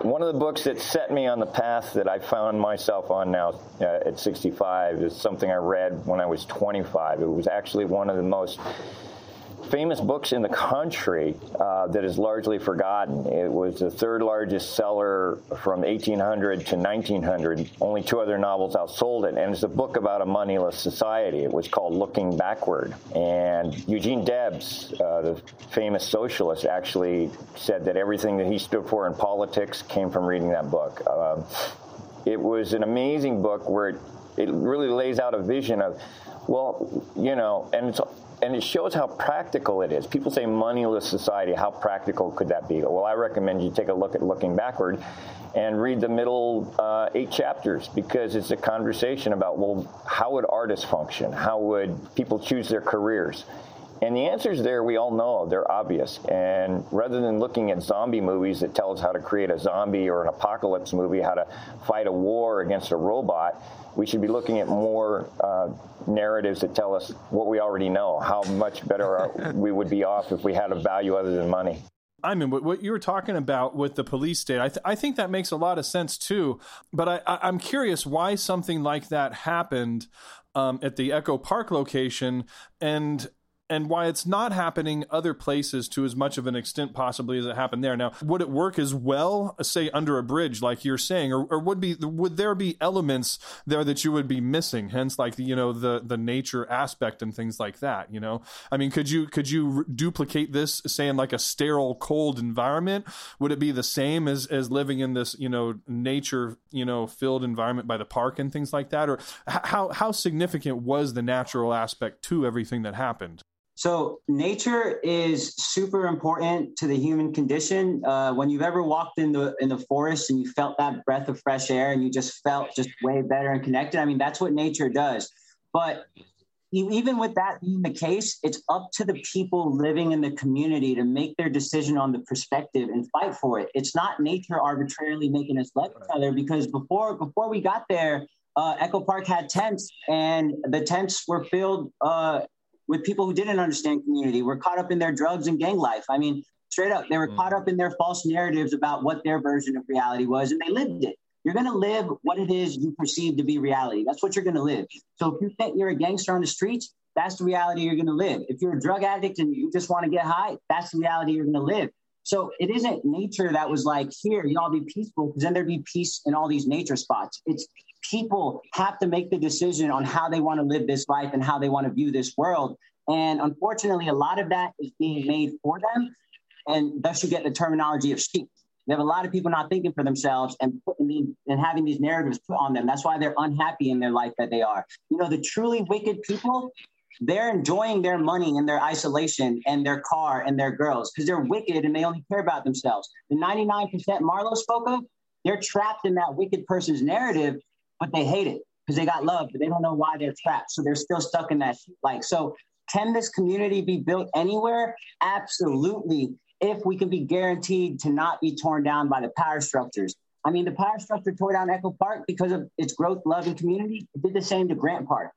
One of the books that set me on the path that I found myself on now uh, at 65 is something I read when I was 25. It was actually one of the most famous books in the country uh, that is largely forgotten. It was the third largest seller from 1800 to 1900. Only two other novels outsold it, and it's a book about a moneyless society. It was called Looking Backward. And Eugene Debs, uh, the famous socialist, actually said that everything that he stood for in politics came from reading that book. Um, it was an amazing book where it, it really lays out a vision of, well, you know, and it's and it shows how practical it is. People say moneyless society. How practical could that be? Well, I recommend you take a look at looking backward and read the middle uh, eight chapters because it's a conversation about well, how would artists function? How would people choose their careers? And the answers there, we all know, they're obvious. And rather than looking at zombie movies that tell us how to create a zombie or an apocalypse movie, how to fight a war against a robot, we should be looking at more uh, narratives that tell us what we already know, how much better [LAUGHS] we would be off if we had a value other than money. I mean, what you were talking about with the police state, I, th- I think that makes a lot of sense too. But I, I, am curious why something like that happened um, at the Echo Park location, and and why it's not happening other places to as much of an extent possibly as it happened there. Now, would it work as well, say under a bridge, like you're saying, or, or would be would there be elements there that you would be missing? Hence, like the, you know the the nature aspect and things like that. You know, I mean, could you could you re- duplicate this, say in like a sterile, cold environment? Would it be the same as as living in this you know nature you know filled environment by the park and things like that, or how how significant was the natural aspect to everything that happened? So nature is super important to the human condition. Uh, when you've ever walked in the in the forest and you felt that breath of fresh air and you just felt just way better and connected, I mean that's what nature does. But even with that being the case, it's up to the people living in the community to make their decision on the perspective and fight for it. It's not nature arbitrarily making us love each other because before before we got there, uh, Echo Park had tents, and the tents were filled uh, with people who didn't understand community, were caught up in their drugs and gang life. I mean, straight up, they were mm. caught up in their false narratives about what their version of reality was, and they lived it. You're going to live what it is you perceive to be reality. That's what you're going to live. So if you think you're a gangster on the streets, that's the reality you're going to live. If you're a drug addict and you just want to get high, that's the reality you're going to live. So it isn't nature that was like, here, you all be peaceful, because then there'd be peace in all these nature spots. It's people have to make the decision on how they want to live this life and how they want to view this world. And unfortunately, a lot of that is being made for them. And thus you get the terminology of sheep. You have a lot of people not thinking for themselves and putting the, and having these narratives put on them. That's why they're unhappy in their life that they are. You know, the truly wicked people, they're enjoying their money and their isolation and their car and their girls because they're wicked and they only care about themselves. The 99% Marlowe spoke of, they're trapped in that wicked person's narrative but they hate it because they got love, but they don't know why they're trapped. So they're still stuck in that. Like, so can this community be built anywhere? Absolutely. If we can be guaranteed to not be torn down by the power structures. I mean, the power structure tore down Echo Park because of its growth, love, and community. It did the same to Grant Park.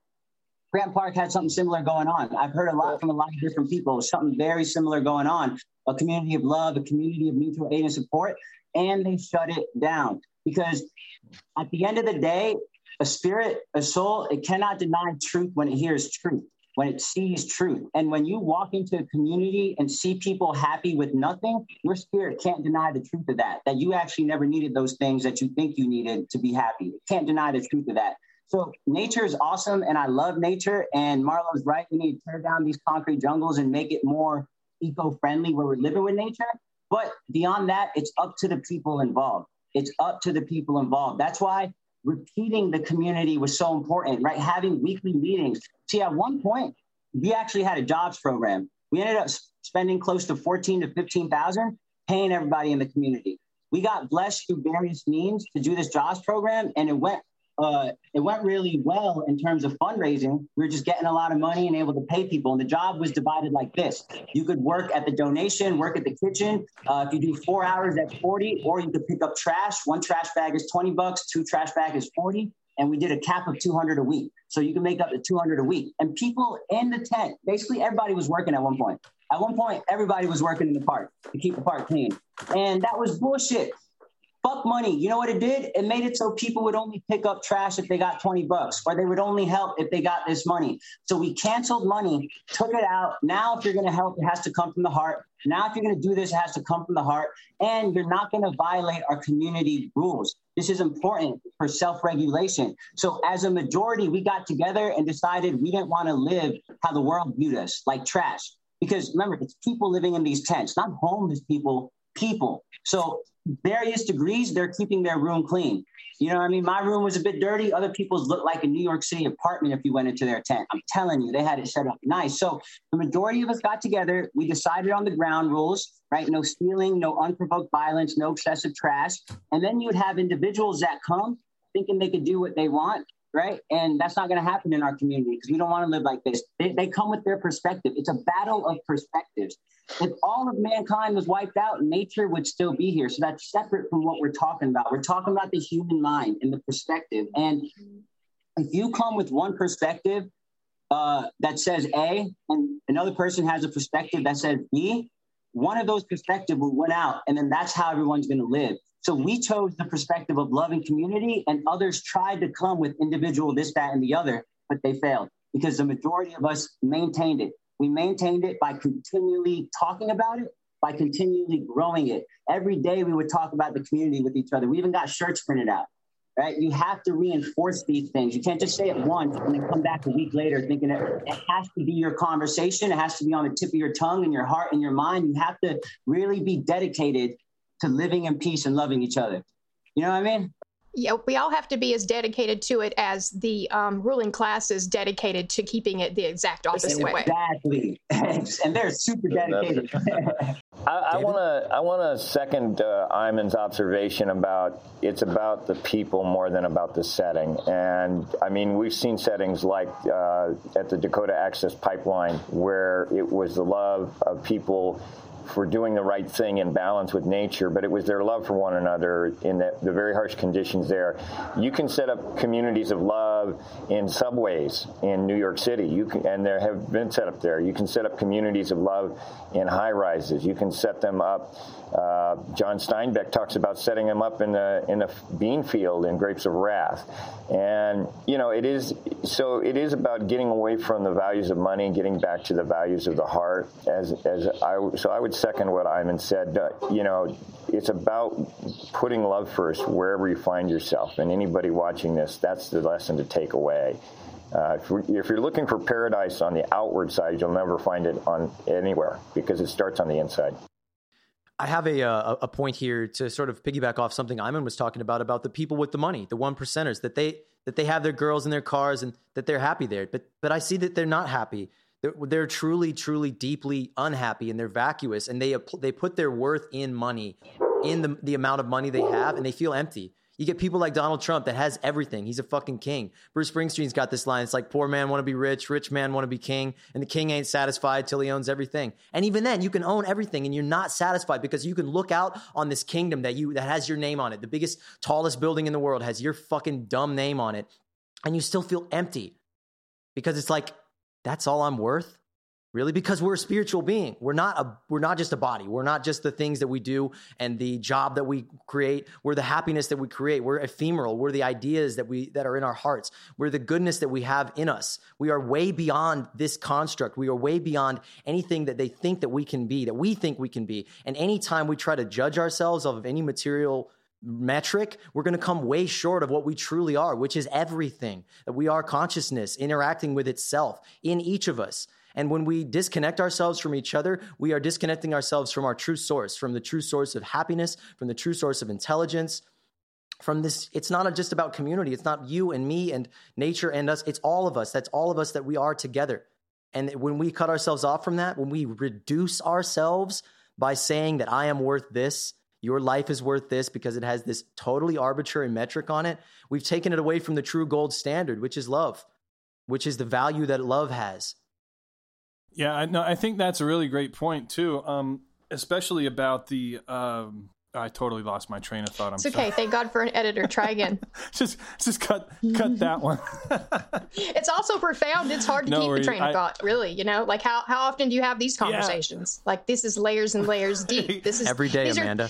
Grant Park had something similar going on. I've heard a lot from a lot of different people, something very similar going on. A community of love, a community of mutual aid and support, and they shut it down because at the end of the day, a spirit, a soul, it cannot deny truth when it hears truth, when it sees truth. And when you walk into a community and see people happy with nothing, your spirit can't deny the truth of that, that you actually never needed those things that you think you needed to be happy. It can't deny the truth of that. So nature is awesome and I love nature. And Marlowe's right. We need to tear down these concrete jungles and make it more eco-friendly where we're living with nature. But beyond that, it's up to the people involved. It's up to the people involved. That's why repeating the community was so important, right? Having weekly meetings. See, at one point, we actually had a jobs program. We ended up spending close to 14 to 15,000 paying everybody in the community. We got blessed through various means to do this jobs program, and it went uh, it went really well in terms of fundraising. We were just getting a lot of money and able to pay people. And the job was divided like this: you could work at the donation, work at the kitchen. Uh, if you do four hours, that's forty. Or you could pick up trash. One trash bag is twenty bucks. Two trash bag is forty. And we did a cap of two hundred a week, so you can make up to two hundred a week. And people in the tent, basically everybody was working at one point. At one point, everybody was working in the park to keep the park clean, and that was bullshit fuck money. You know what it did? It made it so people would only pick up trash if they got 20 bucks, or they would only help if they got this money. So we canceled money, took it out. Now, if you're going to help, it has to come from the heart. Now, if you're going to do this, it has to come from the heart. And you're not going to violate our community rules. This is important for self regulation. So, as a majority, we got together and decided we didn't want to live how the world viewed us, like trash. Because remember, it's people living in these tents, not homeless people people. So various degrees, they're keeping their room clean. You know what I mean? My room was a bit dirty. Other people's looked like a New York City apartment if you went into their tent. I'm telling you, they had it set up nice. So the majority of us got together. We decided on the ground rules, right? No stealing, no unprovoked violence, no excessive trash. And then you'd have individuals that come thinking they could do what they want right? And that's not going to happen in our community because we don't want to live like this. They, they, come with their perspective. It's a battle of perspectives. If all of mankind was wiped out, nature would still be here. So that's separate from what we're talking about. We're talking about the human mind and the perspective. And if you come with one perspective uh, that says A and another person has a perspective that says B, one of those perspectives will win out. And then that's how everyone's going to live. So we chose the perspective of loving community, and others tried to come with individual this, that, and the other, but they failed because the majority of us maintained it. We maintained it by continually talking about it, by continually growing it. Every day we would talk about the community with each other. We even got shirts printed out. Right? You have to reinforce these things. You can't just say it once and then come back a week later thinking it, it has to be your conversation. It has to be on the tip of your tongue and your heart and your mind. You have to really be dedicated to living in peace and loving each other. You know what I mean? Yeah, we all have to be as dedicated to it as the um, ruling class is dedicated to keeping it the exact opposite way. Exactly, [LAUGHS] and they're super dedicated. I want to I want to second uh, Ayman's observation about it's about the people more than about the setting. And I mean, we've seen settings like uh, at the Dakota Access Pipeline where it was the love of people for doing the right thing in balance with nature, but it was their love for one another in the, the very harsh conditions there. You can set up communities of love in subways in New York City, you can, and there have been set up there. You can set up communities of love in high rises. You can set them up uh, John Steinbeck talks about setting them up in a in a bean field in Grapes of Wrath, and you know it is so it is about getting away from the values of money and getting back to the values of the heart. As as I so I would second what Ayman said. Uh, you know, it's about putting love first wherever you find yourself, and anybody watching this, that's the lesson to take away. Uh, if, if, you're looking for paradise on the outward side, you'll never find it on anywhere because it starts on the inside. I have a, uh, a, a point here to sort of piggyback off something Ayman was talking about about the people with the money, the one percenters that they that they have their girls in their cars and that they're happy there. But but I see that they're not happy. They're, they're truly truly deeply unhappy and they're vacuous and they they put their worth in money, in the the amount of money they have and they feel empty. You get people like Donald Trump that has everything. He's a fucking king. Bruce Springsteen's got this line. It's like poor man want to be rich, rich man want to be king, and the king ain't satisfied till he owns everything. And even then, you can own everything and you're not satisfied because you can look out on this kingdom that you that has your name on it. The biggest, tallest building in the world has your fucking dumb name on it, and you still feel empty because it's like that's all I'm worth really because we're a spiritual being. We're not a we're not just a body. We're not just the things that we do and the job that we create. We're the happiness that we create. We're ephemeral. We're the ideas that we that are in our hearts. We're the goodness that we have in us. We are way beyond this construct. We are way beyond anything that they think that we can be that we think we can be. And anytime we try to judge ourselves of any material metric, we're going to come way short of what we truly are, which is everything that we are consciousness interacting with itself in each of us. And when we disconnect ourselves from each other, we are disconnecting ourselves from our true source, from the true source of happiness, from the true source of intelligence. From this, it's not just about community. It's not you and me and nature and us. It's all of us. That's all of us that we are together. And when we cut ourselves off from that, when we reduce ourselves by saying that I am worth this, your life is worth this because it has this totally arbitrary metric on it, we've taken it away from the true gold standard, which is love, which is the value that love has. Yeah, I, no, I think that's a really great point too, um, especially about the. Um, I totally lost my train of thought. I'm it's okay. Sorry. Thank God for an editor. Try again. [LAUGHS] just, just cut, cut that [LAUGHS] one. it's also profound. It's hard to no keep worries. the train of thought. Really, you know, like how how often do you have these conversations? Yeah. Like this is layers and layers deep. [LAUGHS] This is every day, Amanda.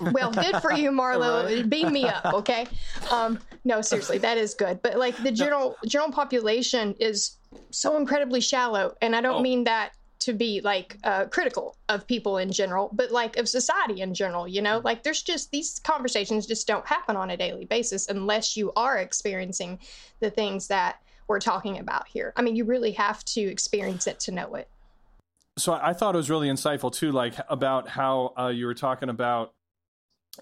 Are, well, good for you, Marlowe. right. Beam me up, okay? Um, no, seriously, that is good. But like the general no. general population is so incredibly shallow. And I don't oh. mean that to be like uh, critical of people in general, but like of society in general, you know, like there's just these conversations just don't happen on a daily basis unless you are experiencing the things that we're talking about here. I mean, you really have to experience it to know it. So I thought it was really insightful too, like about how uh, you were talking about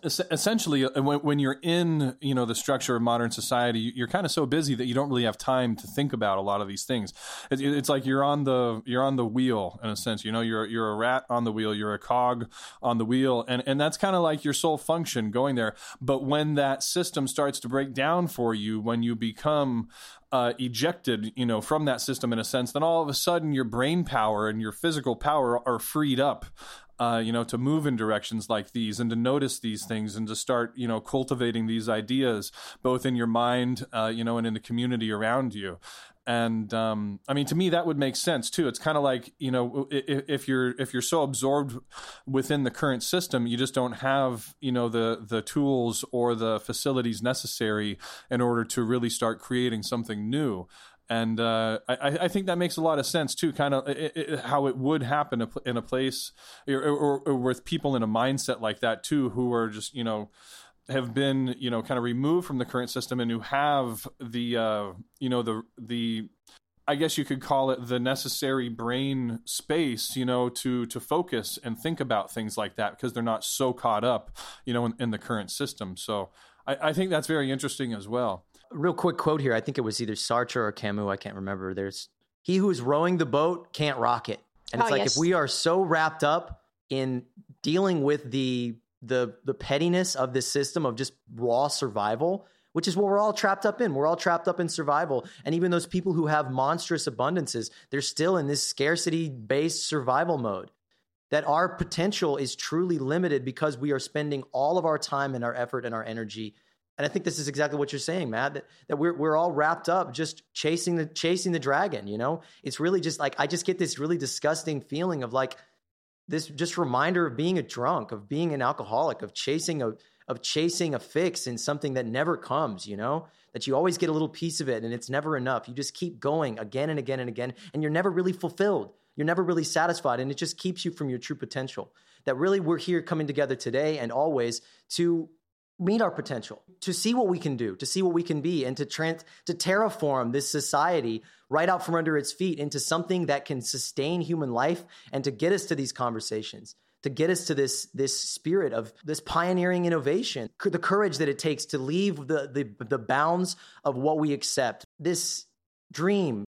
essentially uh, when, you're in you know the structure of modern society you're kind of so busy that you don't really have time to think about a lot of these things. It's, it's like you're on the you're on the wheel in a sense you know you're you're a rat on the wheel you're a cog on the wheel and and that's kind of like your sole function going there. But when that system starts to break down for you when you become uh, ejected, you know, from that system in a sense, then all of a sudden your brain power and your physical power are freed up uh, you know, to move in directions like these and to notice these things and to start, you know, cultivating these ideas both in your mind, uh, you know, and in the community around you. And um, I mean, to me, that would make sense too. It's kind of like you know, if, if, you're if you're so absorbed within the current system, you just don't have you know the the tools or the facilities necessary in order to really start creating something new and uh, I, I, think that makes a lot of sense too. Kind of it, it, how it would happen in a place or, or, or, with people in a mindset like that too, who are just you know have been you know kind of removed from the current system and who have the uh, you know the the I guess you could call it the necessary brain space, you know, to to focus and think about things like that because they're not so caught up, you know, in, in the current system. So I, I think that's very interesting as well real quick quote here. I think it was either Sartre or Camus. I can't remember. There's he who is rowing the boat can't rock it. And it's oh, like yes. if we are so wrapped up in dealing with the the the pettiness of this system of just raw survival, which is what we're all trapped up in. We're all trapped up in survival. And even those people who have monstrous abundances, they're still in this scarcity based survival mode. That our potential is truly limited because we are spending all of our time and our effort and our energy and I think this is exactly what you're saying, Matt. That, that we're we're all wrapped up just chasing the chasing the dragon. You know, it's really just like I just get this really disgusting feeling of like this just reminder of being a drunk, of being an alcoholic, of chasing a of chasing a fix in something that never comes. You know, that you always get a little piece of it and it's never enough. You just keep going again and again and again, and you're never really fulfilled. You're never really satisfied, and it just keeps you from your true potential. That really we're here coming together today and always to meet our potential, to see what we can do, to see what we can be, and to trans- to terraform this society right out from under its feet into something that can sustain human life and to get us to these conversations to get us to this this spirit of this pioneering innovation the courage that it takes to leave the the, the bounds of what we accept this dream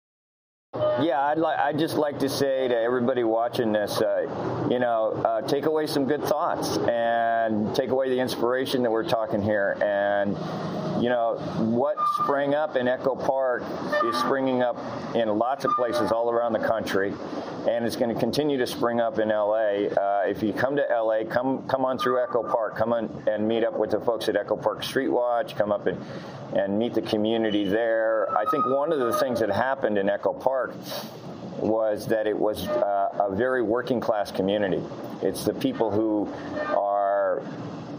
yeah, I'd like. I'd just like to say to everybody watching this, uh, you know, uh, take away some good thoughts and take away the inspiration that we're talking here. And you know, what sprang up in Echo Park is springing up in lots of places all around the country, and it's going to continue to spring up in LA. Uh, if you come to LA, come come on through Echo Park. Come on and meet up with the folks at Echo Park Street Watch. Come up and and meet the community there. I think one of the things that happened in Echo Park was that it was uh, a very working class community. It's the people who are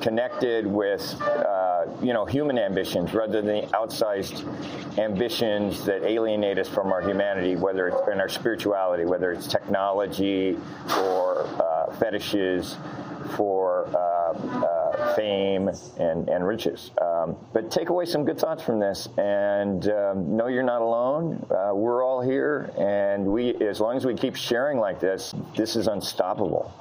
connected with uh, you know human ambitions rather than the outsized ambitions that alienate us from our humanity, whether it's in our spirituality, whether it's technology or uh, fetishes for uh, uh, fame and, and riches. Um, but take away some good thoughts from this and um, know you're not alone. Uh, we're all here, and we, as long as we keep sharing like this, this is unstoppable.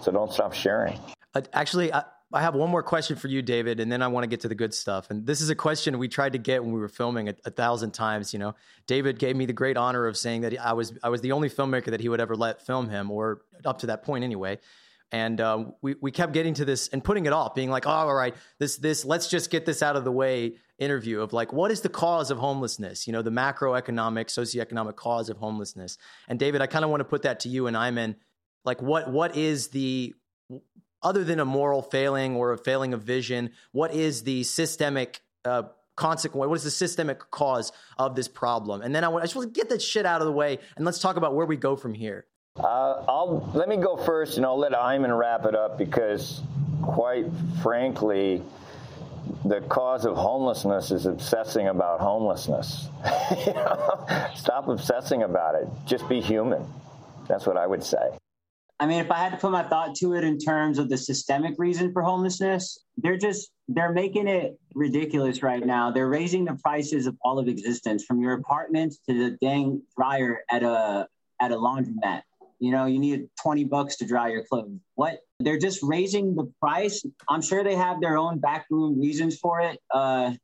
So don't stop sharing. Uh, actually, I, I have one more question for you, David, and then I want to get to the good stuff. And this is a question we tried to get when we were filming a, a, thousand times. You know, David gave me the great honor of saying that I was I was the only filmmaker that he would ever let film him, or up to that point anyway. And uh, we we kept getting to this and putting it off, being like, oh, all right, this this let's just get this out of the way. Interview of like, what is the cause of homelessness? You know, the macroeconomic, socioeconomic cause of homelessness. And David, I kind of want to put that to you and Ayman. Like, what what is the other than a moral failing or a failing of vision, what is the systemic uh, consequence? What is the systemic cause of this problem? And then I, want, I just want to get that shit out of the way, and let's talk about where we go from here. Uh, I'll let me go first, and I'll let Ayman wrap it up because, quite frankly, the cause of homelessness is obsessing about homelessness. [LAUGHS] Stop obsessing about it. Just be human. That's what I would say. I mean, if I had to put my thought to it in terms of the systemic reason for homelessness, they're just they're making it ridiculous right now. They're raising the prices of all of existence, from your apartment to the dang dryer at a at a laundromat. You know, you need 20 bucks to dry your clothes. What? They're just raising the price. I'm sure they have their own backroom reasons for it. Uh,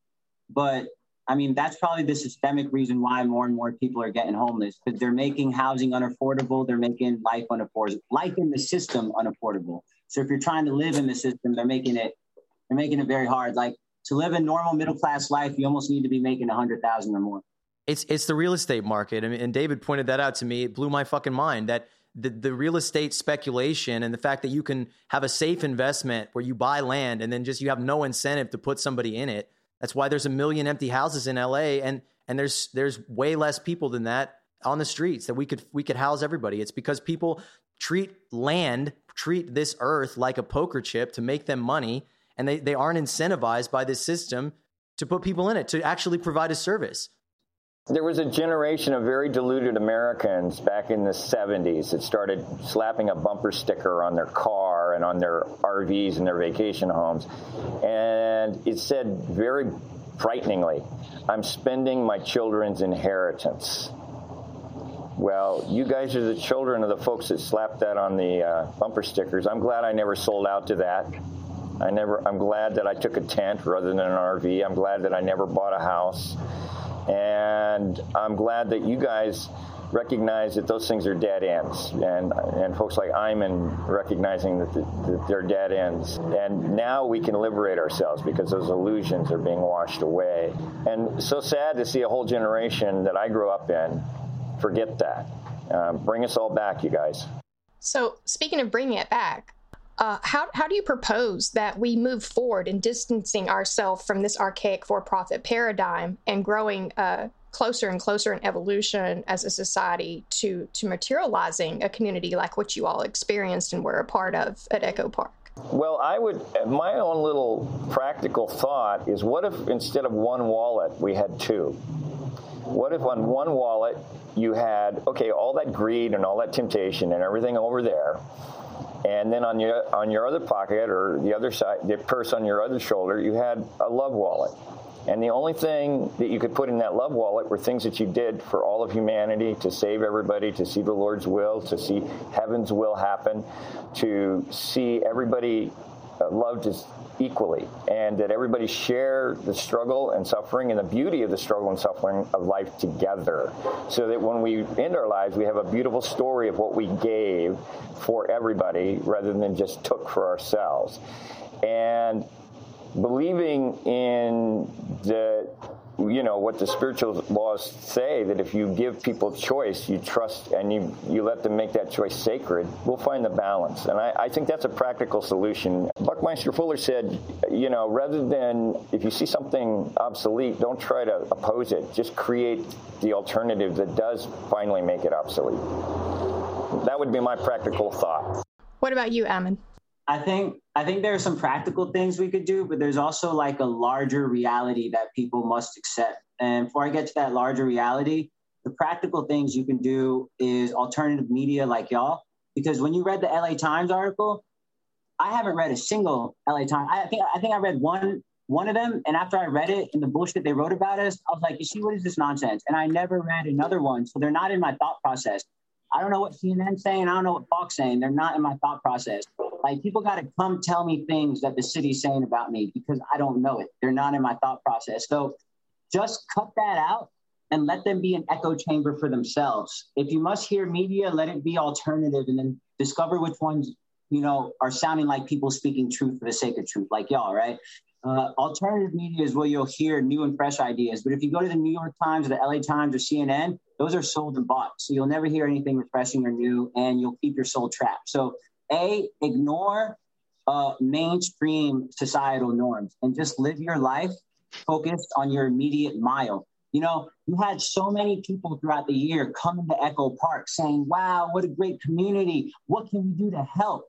but I mean, that's probably the systemic reason why more and more people are getting homeless because they're making housing unaffordable. They're making life unaffordable, life in the system unaffordable. So if you're trying to live in the system, they're making it, they're making it very hard. Like to live a normal middle class life, you almost need to be making a hundred thousand or more. It's it's the real estate market, I mean, and David pointed that out to me. It blew my fucking mind that the the real estate speculation and the fact that you can have a safe investment where you buy land and then just you have no incentive to put somebody in it. That's why there's a million empty houses in LA, and and there's there's way less people than that on the streets that we could we could house everybody. It's because people treat land, treat this earth like a poker chip to make them money, and they, they aren't incentivized by this system to put people in it to actually provide a service. There was a generation of very deluded Americans back in the 70s that started slapping a bumper sticker on their car and on their RVs and their vacation homes. And it said very frighteningly, I'm spending my children's inheritance. Well, you guys are the children of the folks that slapped that on the uh, bumper stickers. I'm glad I never sold out to that. I never. I'm glad that I took a tent rather than an RV. I'm glad that I never bought a house. And I'm glad that you guys recognize that those things are dead ends, and and folks like Ayman recognizing that, the, that, they're dead ends. And now we can liberate ourselves because those illusions are being washed away. And so sad to see a whole generation that I grew up in forget that. Um, bring us all back, you guys. So speaking of bringing it back, uh, how, how do you propose that we move forward in distancing ourselves from this archaic for profit paradigm and growing uh, closer and closer in evolution as a society to, to materializing a community like what you all experienced and were a part of at Echo Park? Well, I would, my own little practical thought is what if instead of one wallet, we had two? What if on one wallet you had, okay, all that greed and all that temptation and everything over there, and then on your on your other pocket or the other side, the purse on your other shoulder, you had a love wallet. And the only thing that you could put in that love wallet were things that you did for all of humanity to save everybody, to see the Lord's will, to see heaven's will happen, to see everybody loved as equally, and that everybody share the struggle and suffering and the beauty of the struggle and suffering of life together. So that when we end our lives, we have a beautiful story of what we gave for everybody rather than just took for ourselves. And believing in the you know what the spiritual laws say that if you give people choice you trust and you you let them make that choice sacred we'll find the balance. And i, I think that's a practical solution. Buckminster fuller said you know rather than if you see something obsolete don't try to oppose it. Just create the alternative that does finally make it obsolete. That would be my practical thought. What about you Ayman? I think I think there are some practical things we could do, but there's also like a larger reality that people must accept. And before I get to that larger reality, the practical things you can do is alternative media like y'all. Because when you read the LA Times article, I haven't read a single LA Times. I think I think I read one one of them, and after I read it and the bullshit they wrote about us, I was like, you see, what is this nonsense? And I never read another one, so they're not in my thought process. I don't know what CNN's saying. I don't know what Fox saying. They're not in my thought process. Like people got to come tell me things that the city's saying about me because I don't know it. They're not in my thought process. So just cut that out and let them be an echo chamber for themselves. If you must hear media, let it be alternative and then discover which ones, you know, are sounding like people speaking truth for the sake of truth, like y'all, right? Uh, alternative media is where you'll hear new and fresh ideas. But if you go to the New York Times or the LA Times or CNN, those are sold and bought. So you'll never hear anything refreshing or new and you'll keep your soul trapped. So, A, ignore uh, mainstream societal norms and just live your life focused on your immediate mile. You know, you had so many people throughout the year come to Echo Park saying, wow, what a great community. What can we do to help?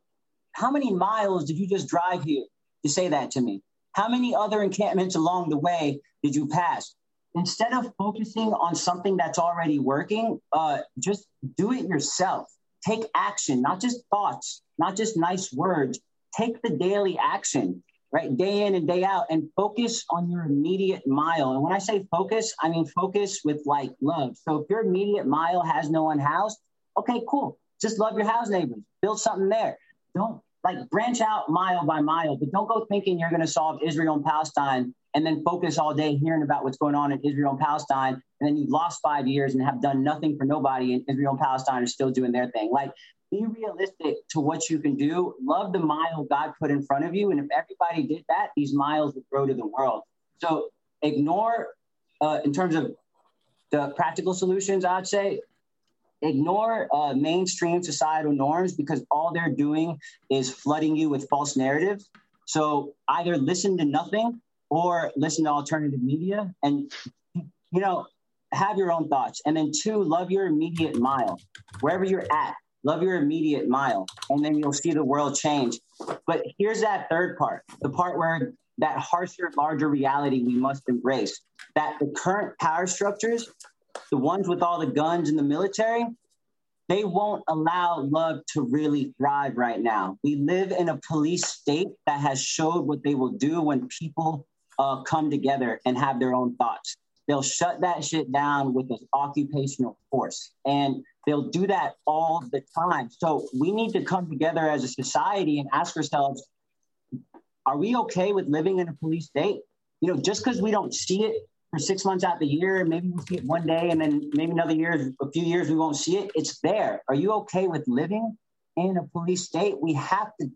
How many miles did you just drive here to say that to me? How many other encampments along the way did you pass? instead of focusing on something that's already working, uh, just do it yourself. Take action, not just thoughts, not just nice words. Take the daily action, right? Day in and day out, and focus on your immediate mile. And when I say focus, I mean focus with like love. So if your immediate mile has no one housed, okay, cool. Just love your house neighbors. Build something there. Don't like branch out mile by mile, but don't go thinking you're going to solve Israel and Palestine and then focus all day hearing about what's going on in Israel and Palestine. And then you've lost five years and have done nothing for nobody, and Israel and Palestine are still doing their thing. Like, be realistic to what you can do. Love the mile God put in front of you. And if everybody did that, these miles would grow to the world. So ignore, uh, in terms of the practical solutions, I'd say ignore uh, mainstream societal norms because all they're doing is flooding you with false narratives. So either listen to nothing or listen to alternative media and, you know, have your own thoughts. And then two, love your immediate mile, wherever you're at, love your immediate mile, and then you'll see the world change. But here's that third part, the part where that harsher, larger reality we must embrace that the current power structures the ones with all the guns in the military, they won't allow love to really thrive right now. We live in a police state that has showed what they will do when people uh, come together and have their own thoughts. They'll shut that shit down with an occupational force. And they'll do that all the time. So we need to come together as a society and ask ourselves, are we okay with living in a police state? You know, just because we don't see it for six months out the year. Maybe we'll see it one day, and then maybe another year, a few years, we won't see it. It's there. Are you okay with living in a police state? We have to,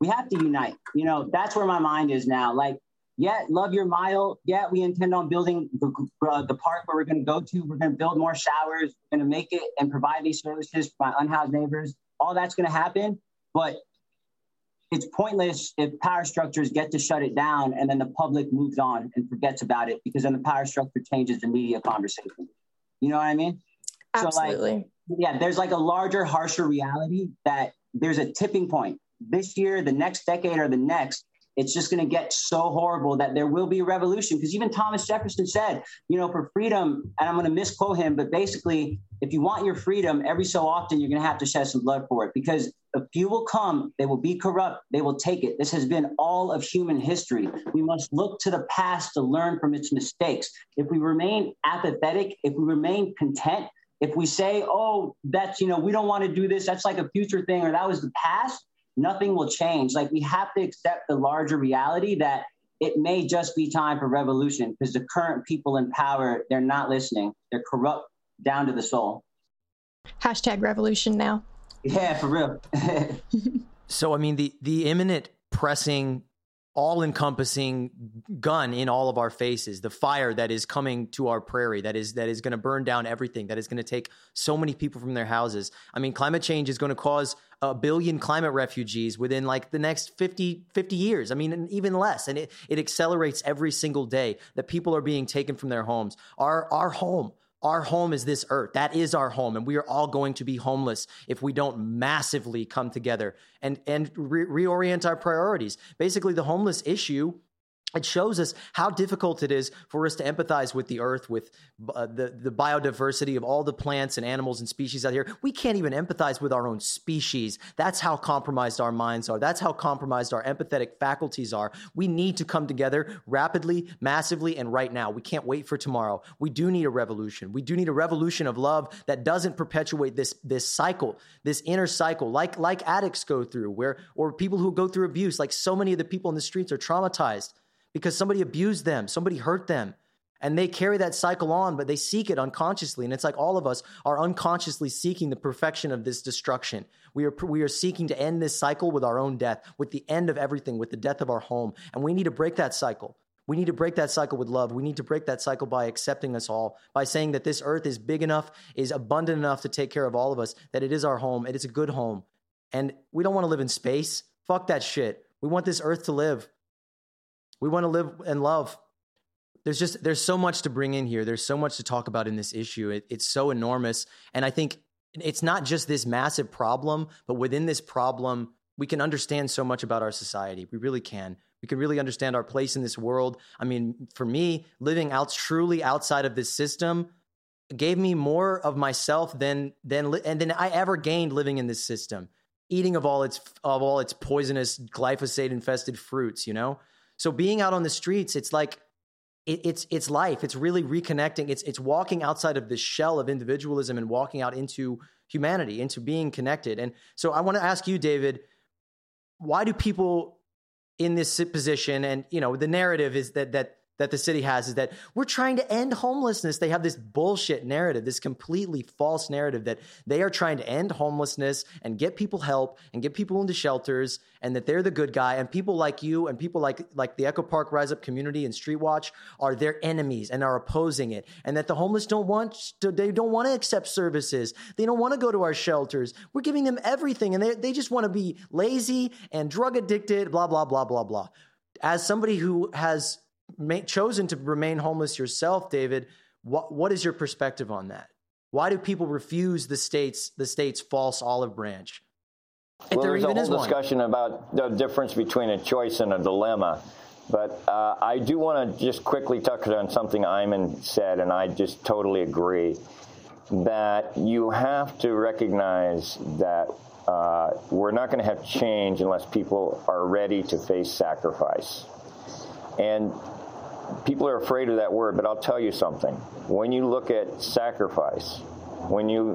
we have to unite. You know, that's where my mind is now. Like, yeah, love your mile. Yeah, we intend on building the, uh, the park where we're going to go to. We're going to build more showers. We're going to make it and provide these services for my unhoused neighbors. All that's going to happen. But it's pointless if power structures get to shut it down and then the public moves on and forgets about it because then the power structure changes the media conversation. You know what I mean? Absolutely. So like, yeah, there's like a larger, harsher reality that there's a tipping point this year, the next decade, or the next. It's just going to get so horrible that there will be a revolution. Because even Thomas Jefferson said, you know, for freedom, and I'm going to misquote him, but basically, if you want your freedom, every so often you're going to have to shed some blood for it. Because a few will come, they will be corrupt, they will take it. This has been all of human history. We must look to the past to learn from its mistakes. If we remain apathetic, if we remain content, if we say, oh, that's, you know, we don't want to do this, that's like a future thing, or that was the past, nothing will change. Like we have to accept the larger reality that it may just be time for revolution because the current people in power, they're not listening. They're corrupt down to the soul. Hashtag revolution now. Yeah, for real. [LAUGHS] so, I mean, the the imminent pressing all encompassing gun in all of our faces the fire that is coming to our prairie that is that is going to burn down everything that is going to take so many people from their houses i mean climate change is going to cause a billion climate refugees within like the next 50 50 years i mean even less and it, it accelerates every single day that people are being taken from their homes our our home our home is this earth. That is our home. And we are all going to be homeless if we don't massively come together and, and re- reorient our priorities. Basically, the homeless issue it shows us how difficult it is for us to empathize with the earth, with uh, the, the biodiversity of all the plants and animals and species out here. We can't even empathize with our own species. That's how compromised our minds are. That's how compromised our empathetic faculties are. We need to come together rapidly, massively, and right now. We can't wait for tomorrow. We do need a revolution. We do need a revolution of love that doesn't perpetuate this, this cycle, this inner cycle, like, like addicts go through, where, or people who go through abuse, like so many of the people in the streets are traumatized because somebody abused them, somebody hurt them. And they carry that cycle on, but they seek it unconsciously. And it's like all of us are unconsciously seeking the perfection of this destruction. We are, we are seeking to end this cycle with our own death, with the end of everything, with the death of our home. And we need to break that cycle. We need to break that cycle with love. We need to break that cycle by accepting us all, by saying that this earth is big enough, is abundant enough to take care of all of us, that it is our home, it is a good home. And we don't want to live in space. Fuck that shit. We want this earth to live. We want to live and love. There's just there's so much to bring in here. There's so much to talk about in this issue. It, it's so enormous, and I think it's not just this massive problem, but within this problem, we can understand so much about our society. We really can. We can really understand our place in this world. I mean, for me, living out truly outside of this system gave me more of myself than than and than I ever gained living in this system. Eating of all its of all its poisonous glyphosate infested fruits, you know? So being out on the streets, it's like it, it's it's life. It's really reconnecting. It's it's walking outside of this shell of individualism and walking out into humanity, into being connected. And so I want to ask you, David, why do people in this position and you know the narrative is that that that the city has is that we're trying to end homelessness. They have this bullshit narrative, this completely false narrative that they are trying to end homelessness and get people help and get people into shelters and that they're the good guy. And people like you and people like like the Echo Park Rise Up community and Street Watch are their enemies and are opposing it. And that the homeless don't want to, they don't want to accept services. They don't want to go to our shelters. We're giving them everything and they, they just want to be lazy and drug addicted, blah, blah, blah, blah, blah. As somebody who has chosen to remain homeless yourself, David, what, what is your perspective on that? Why do people refuse the state's the state's false olive branch? well, there there's a whole discussion one. about the difference between a choice and a dilemma. But uh, I do want to just quickly touch on something Ayman said, and I just totally agree that you have to recognize that uh, we're not going to have change unless people are ready to face sacrifice. And people are afraid of that word, but I'll tell you something. When you look at sacrifice, when you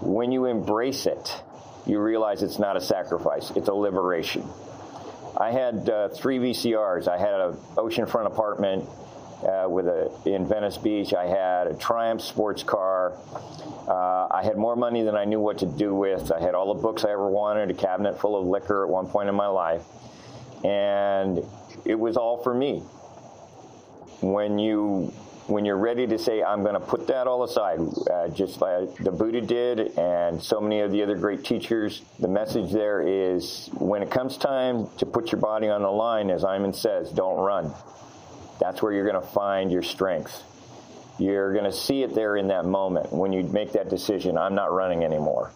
when you embrace it, you realize it's not a sacrifice; it's a liberation. I had uh, three VCRs. I had an oceanfront apartment uh, with a in Venice Beach. I had a Triumph sports car. Uh, I had more money than I knew what to do with. I had all the books I ever wanted, a cabinet full of liquor at one point in my life, and it was all for me when you when you're ready to say, I'm going to put that all aside, uh, just like the Buddha did and so many of the other great teachers, the message there is when it comes time to put your body on the line, as Ayman says, don't run. That's where you're going to find your strength. You're going to see it there in that moment when you make that decision. I'm not running anymore.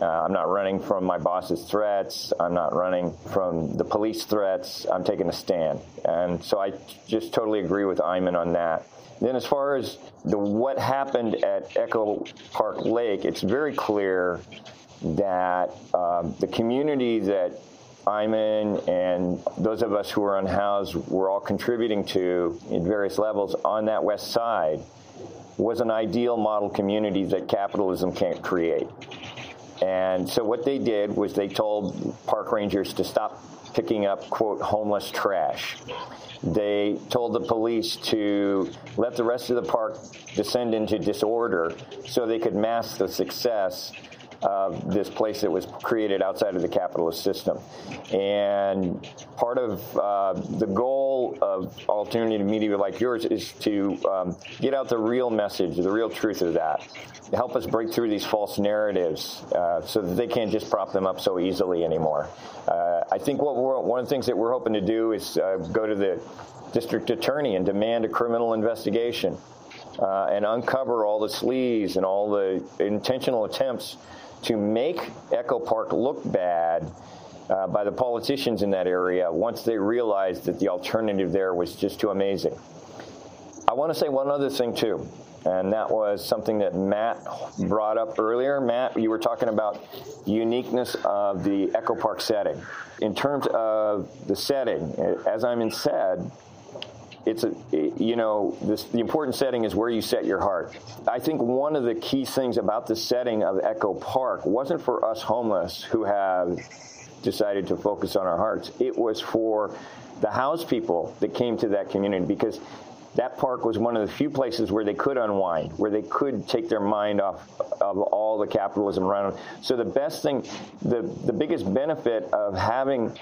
Uh, I'm not running from my boss's threats. I'm not running from the police threats. I'm taking a stand. And so I just totally agree with Ayman on that. Then, as far as the what happened at Echo Park Lake, it's very clear that um, the community that Ayman and those of us who are unhoused were all contributing to in various levels on that west side was an ideal model community that capitalism can't create. And so what they did was they told park rangers to stop picking up, quote, homeless trash. They told the police to let the rest of the park descend into disorder so they could mask the success of this place that was created outside of the capitalist system. And part of uh, the goal of alternative media like yours is to um, get out the real message, the real truth of that. Help us break through these false narratives uh, so that they can't just prop them up so easily anymore. Uh, I think what one of the things that we're hoping to do is uh, go to the district attorney and demand a criminal investigation. Uh, and uncover all the sleaze and all the intentional attempts to make Echo Park look bad uh, by the politicians in that area once they realized that the alternative there was just too amazing. I want to say one other thing, too, and that was something that Matt brought up earlier. Matt, you were talking about uniqueness of the Echo Park setting. In terms of the setting, as Ayman said, it's a you know this, the important setting is where you set your heart. I think one of the key things about the setting of Echo Park wasn't for us homeless who have decided to focus on our hearts. It was for the house people that came to that community because that park was one of the few places where they could unwind, where they could take their mind off of all the capitalism around. So the best thing, the the biggest benefit of having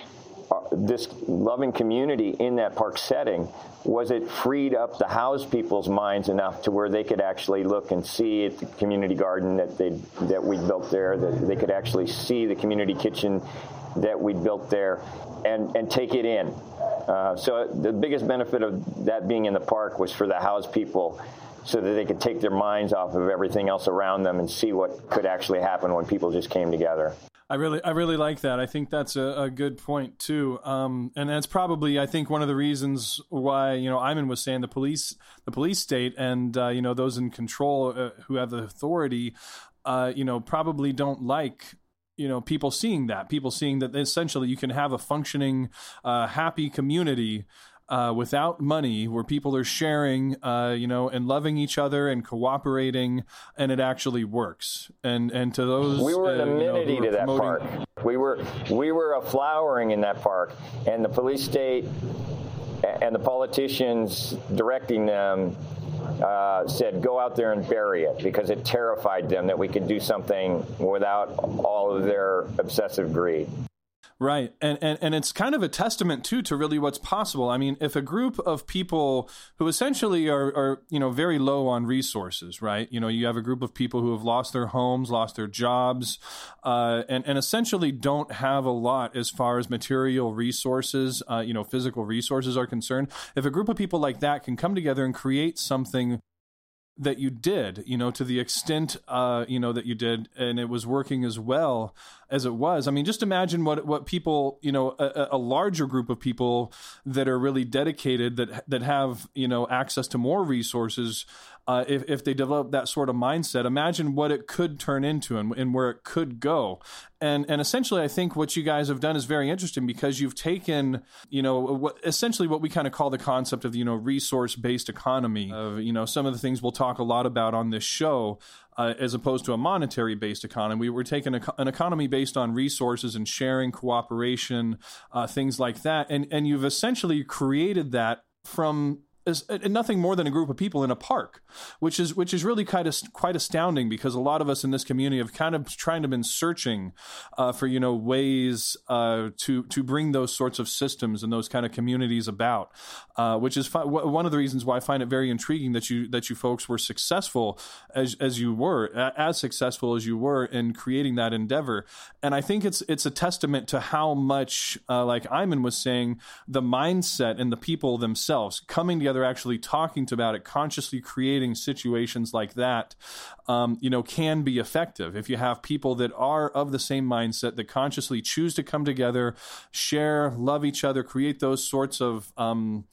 uh, this loving community in that park setting was it freed up the house people's minds enough to where they could actually look and see at the community garden that they that we built there that they could actually see the community kitchen that we built there and and take it in? Uh, so the biggest benefit of that being in the park was for the house people so that they could take their minds off of everything else around them and see what could actually happen when people just came together I really, I really like that. I think that's a, a good point too. Um, and that's probably, I think, one of the reasons why you know Ayman was saying the police, the police state, and uh, you know those in control uh, who have the authority, uh, you know, probably don't like you know people seeing that people seeing that essentially you can have a functioning uh, happy community uh, without money, where people are sharing, uh, you know, and loving each other and cooperating, and it actually works. And and to those, we were an uh, you know, amenity to that park. We were we were a flowering in that park, and the police state and the politicians directing them uh, said, "Go out there and bury it," because it terrified them that we could do something without all of their obsessive greed. Right. And, and and it's kind of a testament too to really what's possible. I mean, if a group of people who essentially are, are, you know, very low on resources, right? You know, you have a group of people who have lost their homes, lost their jobs, uh, and, and essentially don't have a lot as far as material resources, uh, you know, physical resources are concerned. If a group of people like that can come together and create something that you did, you know, to the extent, uh, you know, that you did, and it was working as well as it was. I mean, just imagine what what people, you know, a, a larger group of people that are really dedicated, that that have, you know, access to more resources. Uh, if if they develop that sort of mindset, imagine what it could turn into and, and where it could go. And and essentially, I think what you guys have done is very interesting because you've taken, you know, what, essentially what we kind of call the concept of you know resource based economy. Of you know some of the things we'll talk a lot about on this show. Uh, as opposed to a monetary based economy. We were taking a, an economy based on resources and sharing, cooperation, uh, things like that. And, and you've essentially created that from is nothing more than a group of people in a park, which is which is really kind of quite astounding because a lot of us in this community have kind of trying to been searching uh, for you know ways uh, to to bring those sorts of systems and those kind of communities about, uh, which is fi- one of the reasons why I find it very intriguing that you that you folks were successful as as you were as successful as you were in creating that endeavor, and I think it's it's a testament to how much uh, like Ayman was saying the mindset and the people themselves coming together together, actually talking about it, consciously creating situations like that, um, you know, can be effective. If you have people that are of the same mindset, that consciously choose to come together, share, love each other, create those sorts of, um,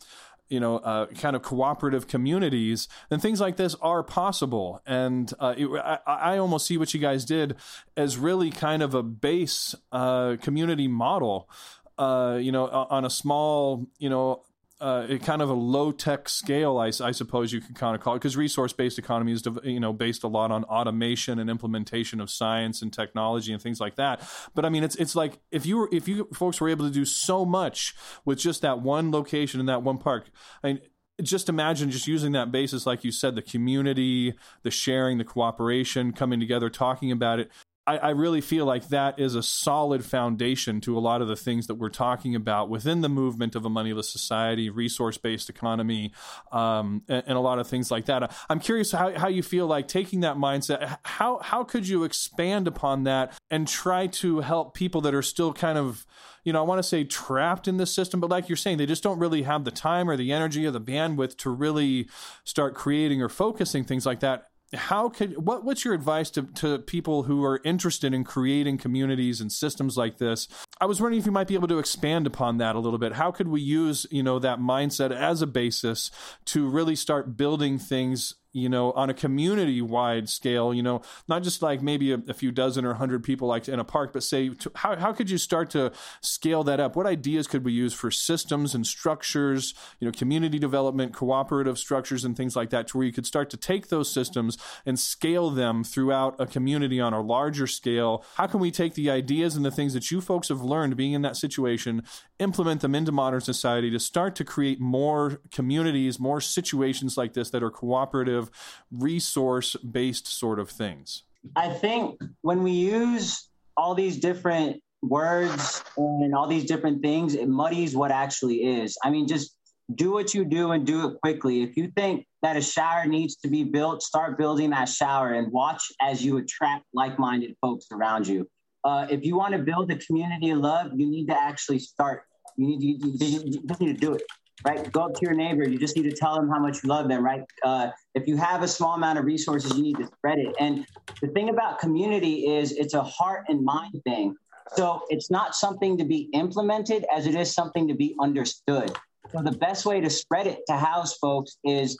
you know, uh, kind of cooperative communities, then things like this are possible. And uh, it, I, I, almost see what you guys did as really kind of a base uh, community model. Uh, you know, on a small, you know, uh, kind of a low tech scale, I, I, suppose you could kind of call it, because resource based economy is you know based a lot on automation and implementation of science and technology and things like that. But I mean, it's it's like if you were if you folks were able to do so much with just that one location in that one park, I mean, just imagine just using that basis, like you said, the community, the sharing, the cooperation, coming together, talking about it. I, I, really feel like that is a solid foundation to a lot of the things that we're talking about within the movement of a moneyless society, resource based economy, um, and, and, a lot of things like that. I'm curious how, how you feel like taking that mindset. How how could you expand upon that and try to help people that are still kind of you know, I want to say trapped in this system, but like you're saying, they just don't really have the time or the energy or the bandwidth to really start creating or focusing things like that how could what what's your advice to, to people who are interested in creating communities and systems like this? I was wondering if you might be able to expand upon that a little bit. How could we use you know that mindset as a basis to really start building things you know, on a community wide scale, you know, not just like maybe a, a few dozen or hundred people like in a park, but say, to, how, how could you start to scale that up? What ideas could we use for systems and structures, you know, community development, cooperative structures, and things like that, to where you could start to take those systems and scale them throughout a community on a larger scale? How can we take the ideas and the things that you folks have learned being in that situation, implement them into modern society to start to create more communities, more situations like this that are cooperative? Resource based sort of things? I think when we use all these different words and all these different things, it muddies what actually is. I mean, just do what you do and do it quickly. If you think that a shower needs to be built, start building that shower and watch as you attract like minded folks around you. Uh, if you want to build a community of love, you need to actually start. You need you, you, you need to do it right? Go up to your neighbor. You just need to tell them how much you love them, right? Uh, if you have a small amount of resources, you need to spread it. And the thing about community is it's a heart and mind thing. So it's not something to be implemented as it is something to be understood. So the best way to spread it to house folks is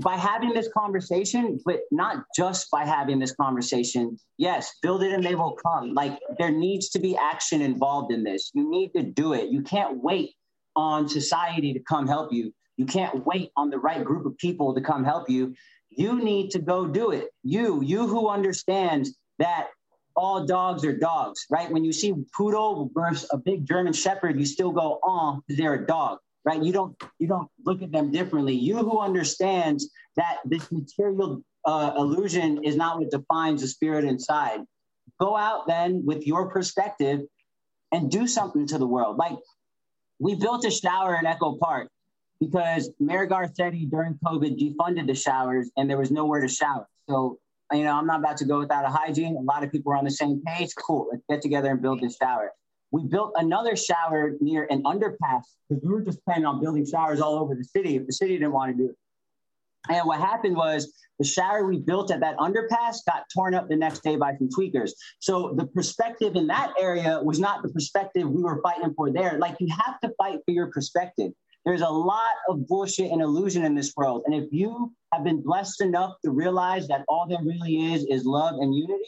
by having this conversation, but not just by having this conversation. Yes, build it and they will come. Like there needs to be action involved in this. You need to do it. You can't wait on society to come help you. You can't wait on the right group of people to come help you. You need to go do it. You, you who understands that all dogs are dogs, right? When you see poodle versus a big German shepherd, you still go, oh, they're a dog, right? You don't you don't look at them differently. You who understands that this material uh, illusion is not what defines the spirit inside. Go out then with your perspective and do something to the world. Like we built a shower in Echo Park because Mayor Garcetti during COVID defunded the showers and there was nowhere to shower. So you know, I'm not about to go without a hygiene. A lot of people are on the same page. Cool, let's get together and build this shower. We built another shower near an underpass because we were just planning on building showers all over the city if the city didn't want to do it. And what happened was the shower we built at that underpass got torn up the next day by some tweakers. So the perspective in that area was not the perspective we were fighting for there. Like you have to fight for your perspective. There's a lot of bullshit and illusion in this world. And if you have been blessed enough to realize that all there really is is love and unity,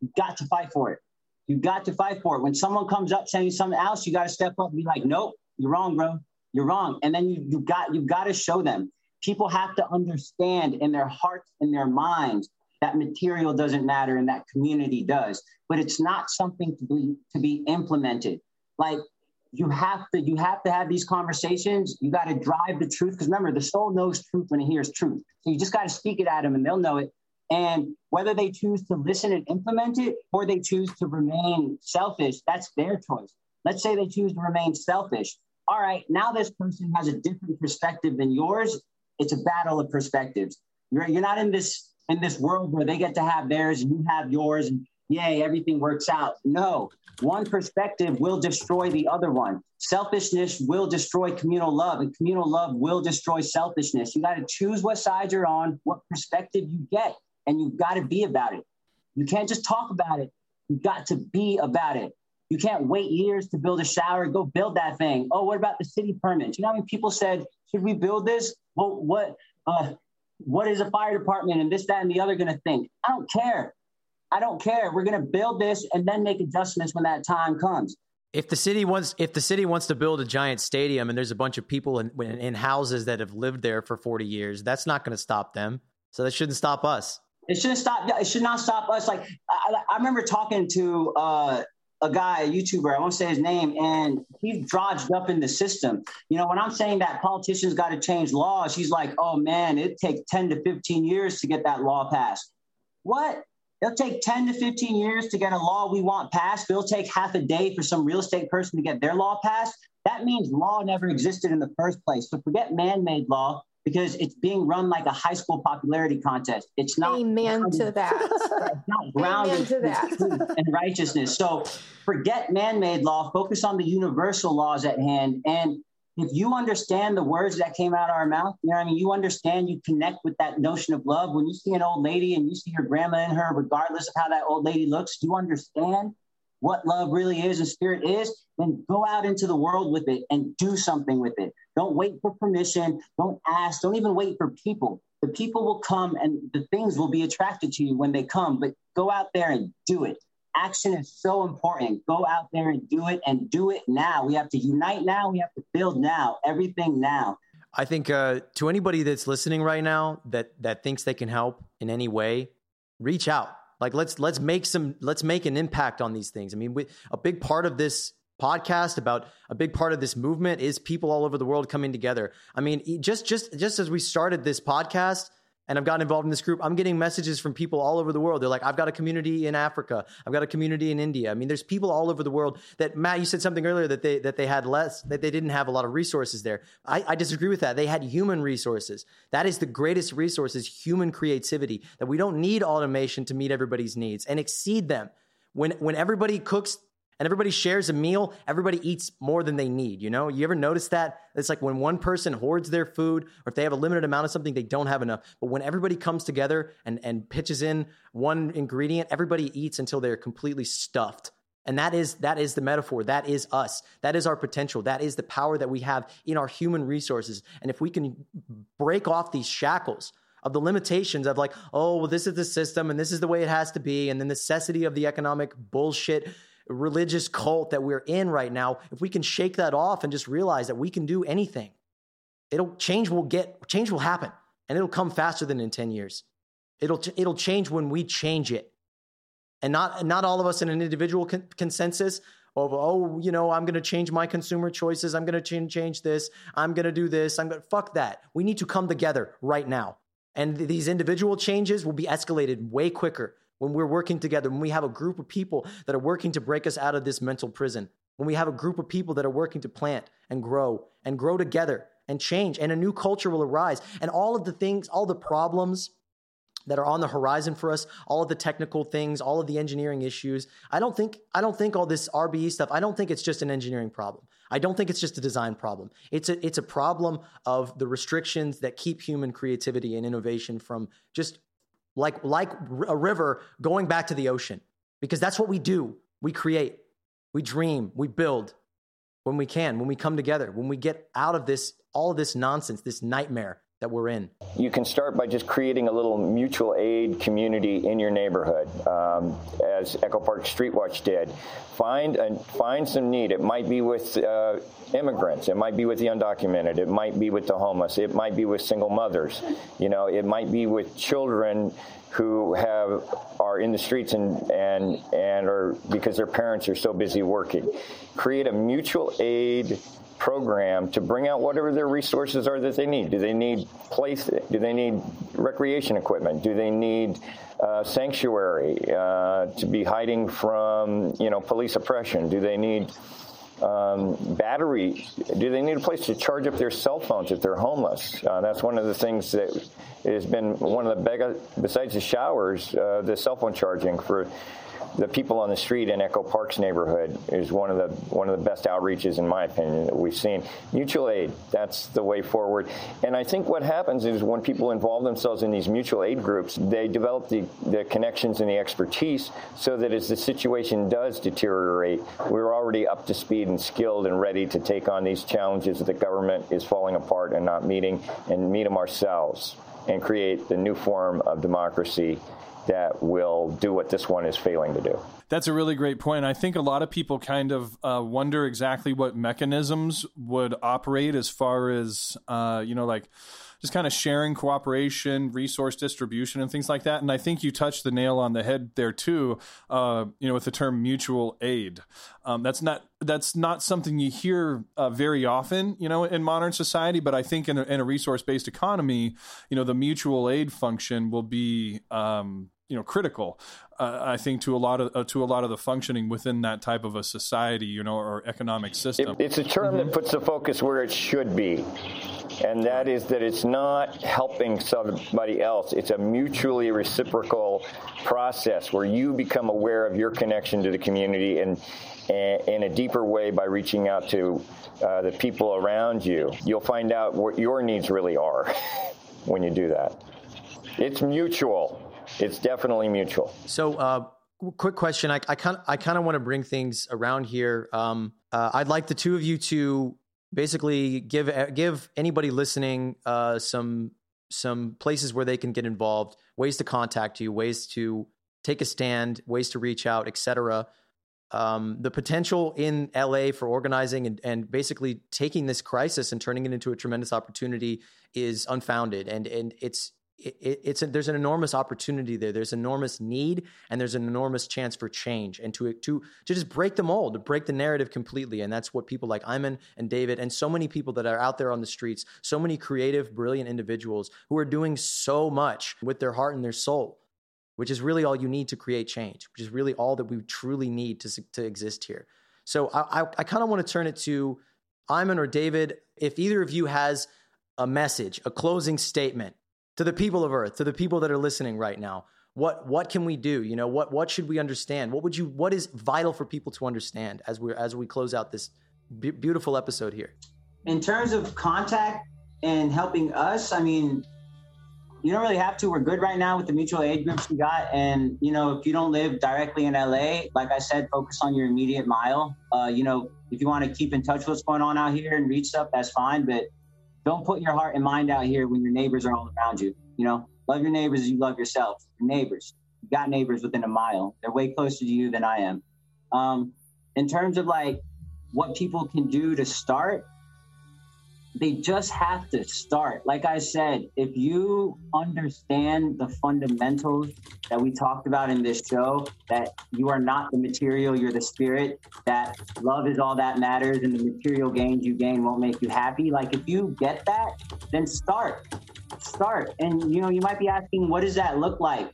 you've got to fight for it. You've got to fight for it. When someone comes up saying something else, you got to step up and be like, nope, you're wrong, bro. You're wrong. And then you, you got you've got to show them. People have to understand in their hearts and their minds that material doesn't matter and that community does. But it's not something to be to be implemented. Like you have to you have to have these conversations. You got to drive the truth because remember the soul knows truth when it hears truth. So you just got to speak it at them and they'll know it. And whether they choose to listen and implement it or they choose to remain selfish that's their choice. Let's say they choose to remain selfish. All right now this person has a different perspective than yours it's a battle of perspectives you're, you're not in this in this world where they get to have theirs and you have yours and yay, everything works out. No, one perspective will destroy the other one. Selfishness will destroy communal love, and communal love will destroy selfishness. You got to choose what side you're on, what perspective you get, and you've got to be about it. You can't just talk about it, you've got to be about it. You can't wait years to build a shower. Go build that thing. Oh, what about the city permits? You know how many people said, "Should we build this?" Well, what? Uh, what is a fire department and this, that, and the other going to think? I don't care. I don't care. We're going to build this and then make adjustments when that time comes. If the city wants, if the city wants to build a giant stadium and there's a bunch of people in, in houses that have lived there for 40 years, that's not going to stop them. So that shouldn't stop us. It shouldn't stop. It should not stop us. Like I, I remember talking to uh, a guy, a YouTuber, I won't say his name, and he's dodged up in the system. You know, when I'm saying that politicians got to change laws, he's like, oh man, it takes 10 to 15 years to get that law passed. What? It'll take 10 to 15 years to get a law we want passed. It'll take half a day for some real estate person to get their law passed. That means law never existed in the first place. So forget man made law because it's being run like a high school popularity contest. It's not. Amen to that. [LAUGHS] It's not grounded to that. and righteousness. So forget man made law, focus on the universal laws at hand. And if you understand the words that came out of our mouth, you know I mean? You understand, you connect with that notion of love. When you see an old lady and you see your grandma in her, regardless of how that old lady looks, you understand what love really is and spirit is, then go out into the world with it and do something with it. Don't wait for permission. Don't ask. Don't even wait for people. The people will come and the things will be attracted to you when they come, but go out there and do it action is so important. Go out there and do it and do it now. We have to unite now. We have to build now. Everything now. I think uh, to anybody that's listening right now that that thinks they can help in any way, reach out. Like let's let's make some let's make an impact on these things. I mean, we, a big part of this podcast about a big part of this movement is people all over the world coming together. I mean, just just just as we started this podcast, and I've gotten involved in this group, I'm getting messages from people all over the world. They're like, I've got a community in Africa. I've got a community in India. I mean, there's people all over the world that Matt, you said something earlier that they that they had less, that they didn't have a lot of resources there. I, I disagree with that. They had human resources. That is the greatest resource is human creativity. That we don't need automation to meet everybody's needs and exceed them. When when everybody cooks and everybody shares a meal, everybody eats more than they need. You know, you ever notice that? It's like when one person hoards their food, or if they have a limited amount of something, they don't have enough. But when everybody comes together and, and pitches in one ingredient, everybody eats until they're completely stuffed. And that is that is the metaphor. That is us. That is our potential. That is the power that we have in our human resources. And if we can break off these shackles of the limitations of like, oh, well, this is the system and this is the way it has to be, and the necessity of the economic bullshit religious cult that we're in right now, if we can shake that off and just realize that we can do anything, it'll change will get change will happen and it'll come faster than in 10 years. It'll it'll change when we change it. And not not all of us in an individual con- consensus of oh, you know, I'm going to change my consumer choices, I'm going to change change this, I'm going to do this, I'm going to fuck that. We need to come together right now. And th- these individual changes will be escalated way quicker when we're working together, when we have a group of people that are working to break us out of this mental prison, when we have a group of people that are working to plant and grow and grow together and change, and a new culture will arise. And all of the things, all the problems, that are on the horizon for us all of the technical things all of the engineering issues i don't think i don't think all this rbe stuff i don't think it's just an engineering problem i don't think it's just a design problem it's a it's a problem of the restrictions that keep human creativity and innovation from just like like a river going back to the ocean. Because that's what we do. We create we dream we build when we can when we come together when we get out of this all of this nonsense this nightmare that we're in. You can start by just creating a little mutual aid community in your neighborhood um, as echo park street watch did. Find and find some need. It might be with uh, immigrants. It might be with the undocumented. It might be with the homeless. It might be with single mothers. You know it might be with children who have are in the streets and and and are because their parents are so busy working. Create a mutual aid program to bring out whatever their resources are that they need. Do they need place? Do they need recreation equipment? Do they need uh, sanctuary uh, to be hiding from you know police oppression? Do they need um, battery? Do they need a place to charge up their cell phones if they're homeless? Uh, that's one of the things that has been one of the big, besides the showers, uh, the cell phone charging for the people on the street in Echo Park's neighborhood is one of the one of the best outreaches, in my opinion, that we've seen. Mutual aid, that's the way forward. And I think what happens is when people involve themselves in these mutual aid groups, they develop the, the connections and the expertise so that as the situation does deteriorate, we're already up to speed and skilled and ready to take on these challenges that the government is falling apart and not meeting and meet them ourselves and create the new form of democracy that will do what this one is failing to do. That's a really great point. I think a lot of people kind of uh, wonder exactly what mechanisms would operate as far as, uh, you know, like just kind of sharing cooperation, resource distribution, and things like that. And I think you touched the nail on the head there too. Uh, you know, with the term mutual aid, um, that's not that's not something you hear uh, very often. You know, in modern society. But I think in a, a resource based economy, you know, the mutual aid function will be um, you know critical uh, i think to a lot of uh, to a lot of the functioning within that type of a society you know or economic system. It, it's a term mm-hmm. that puts the focus where it should be and that is that it's not helping somebody else. It's a mutually reciprocal process where you become aware of your connection to the community and, in a deeper way by reaching out to uh, the people around you. You'll find out what your needs really are [LAUGHS] when you do that. It's mutual it's definitely mutual. So, uh, quick question. I, kind I kind of want to bring things around here. Um, uh, I'd like the two of you to basically give give anybody listening uh, some some places where they can get involved, ways to contact you, ways to take a stand, ways to reach out, etc. Um, the potential in LA for organizing and, and basically taking this crisis and turning it into a tremendous opportunity is unfounded, and and it's it, it's a, there's an enormous opportunity there. There's enormous need, and there's an enormous chance for change, and to to to just break the mold, to break the narrative completely. And that's what people like Ayman and David, and so many people that are out there on the streets, so many creative, brilliant individuals who are doing so much with their heart and their soul, which is really all you need to create change, which is really all that we truly need to to exist here. So I I, I kind of want to turn it to Ayman or David. If either of you has a message, a closing statement to the people of earth to the people that are listening right now what what can we do? You know what what should we understand? What would you what is vital for people to understand as we as we close out this b- beautiful episode here? In terms of contact and helping us i mean you don't really have to. We're good right now with the mutual aid groups we got. And you know if you don't live directly in la like i said focus on your immediate mile. Uh, you know if you want to keep in touch with what's going on out here and reach stuff that's fine. But don't put your heart and mind out here when your neighbors are all around you. You know, love your neighbors as you love yourself. Your neighbors, you got neighbors within a mile. They're way closer to you than I am. Um, in terms of like what people can do to start, they just have to start. Like I said, if you understand the fundamentals that we talked about in this show, that you are not the material, you're the spirit, that love is all that matters, and the material gains you gain won't make you happy. Like if you get that, then start. Start. And you know, you might be asking, what does that look like?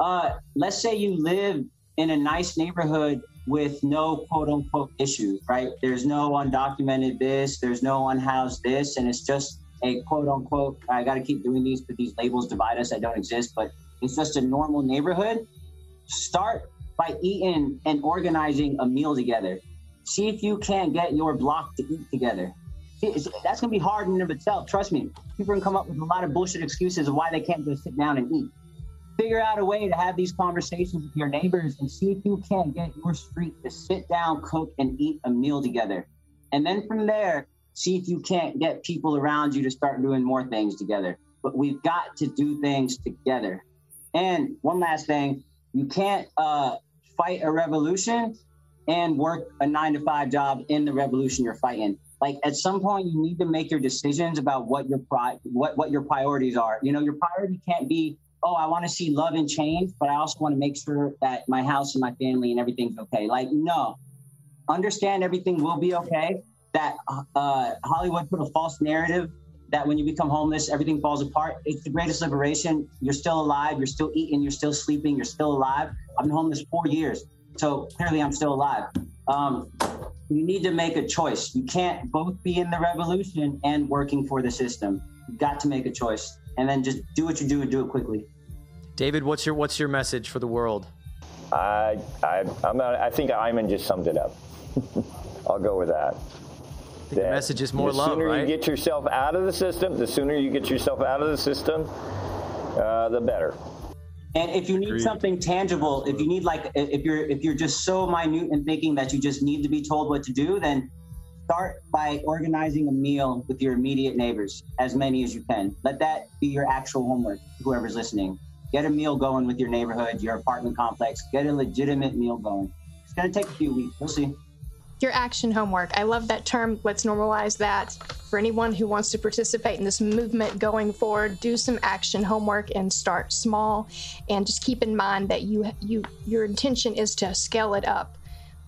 Uh, let's say you live in a nice neighborhood with no quote unquote issues, right? There's no undocumented this, there's no unhoused this, and it's just a quote unquote, I got to keep doing these but these labels divide us that don't exist, but it's just a normal neighborhood. Start by eating and organizing a meal together. See if you can't get your block to eat together. That's going to be hard in and of itself. Trust me. People can come up with a lot of bullshit excuses of why they can't just sit down and eat figure out a way to have these conversations with your neighbors and see if you can't get your street to sit down, cook, and eat a meal together. And then from there, see if you can't get people around you to start doing more things together. But we've got to do things together. And one last thing you can't uh, fight a revolution and work a nine to five job in the revolution you're fighting. Like at some point, you need to make your decisions about what your pri- what what your priorities are. You know, your priority can't be oh, I want to see love and change, but I also want to make sure that my house and my family and everything's okay. Like, no, understand everything will be okay. That uh, Hollywood put a false narrative that when you become homeless, everything falls apart. It's the greatest liberation. You're still alive. You're still eating. You're still sleeping. You're still alive. I've been homeless four years. So clearly, I'm still alive. Um, you need to make a choice. You can't both be in the revolution and working for the system. You've got to make a choice and then just do what you do and do it quickly. David, what's your what's your message for the world? I I I'm not, I think Ayman just summed it up. [LAUGHS] I'll go with that. The message is more the love, The sooner right? you get yourself out of the system, the sooner you get yourself out of the system, uh, the better. And if you need Agreed. something tangible, if you need like if you're if you're just so minute in thinking that you just need to be told what to do, then start by organizing a meal with your immediate neighbors, as many as you can. Let that be your actual homework, whoever's listening. Get a meal going with your neighborhood, your apartment complex. Get a legitimate meal going. It's going to take a few weeks. We'll see. Your action homework. I love that term. Let's normalize that. For anyone who wants to participate in this movement going forward, do some action homework and start small. And just keep in mind that you you your intention is to scale it up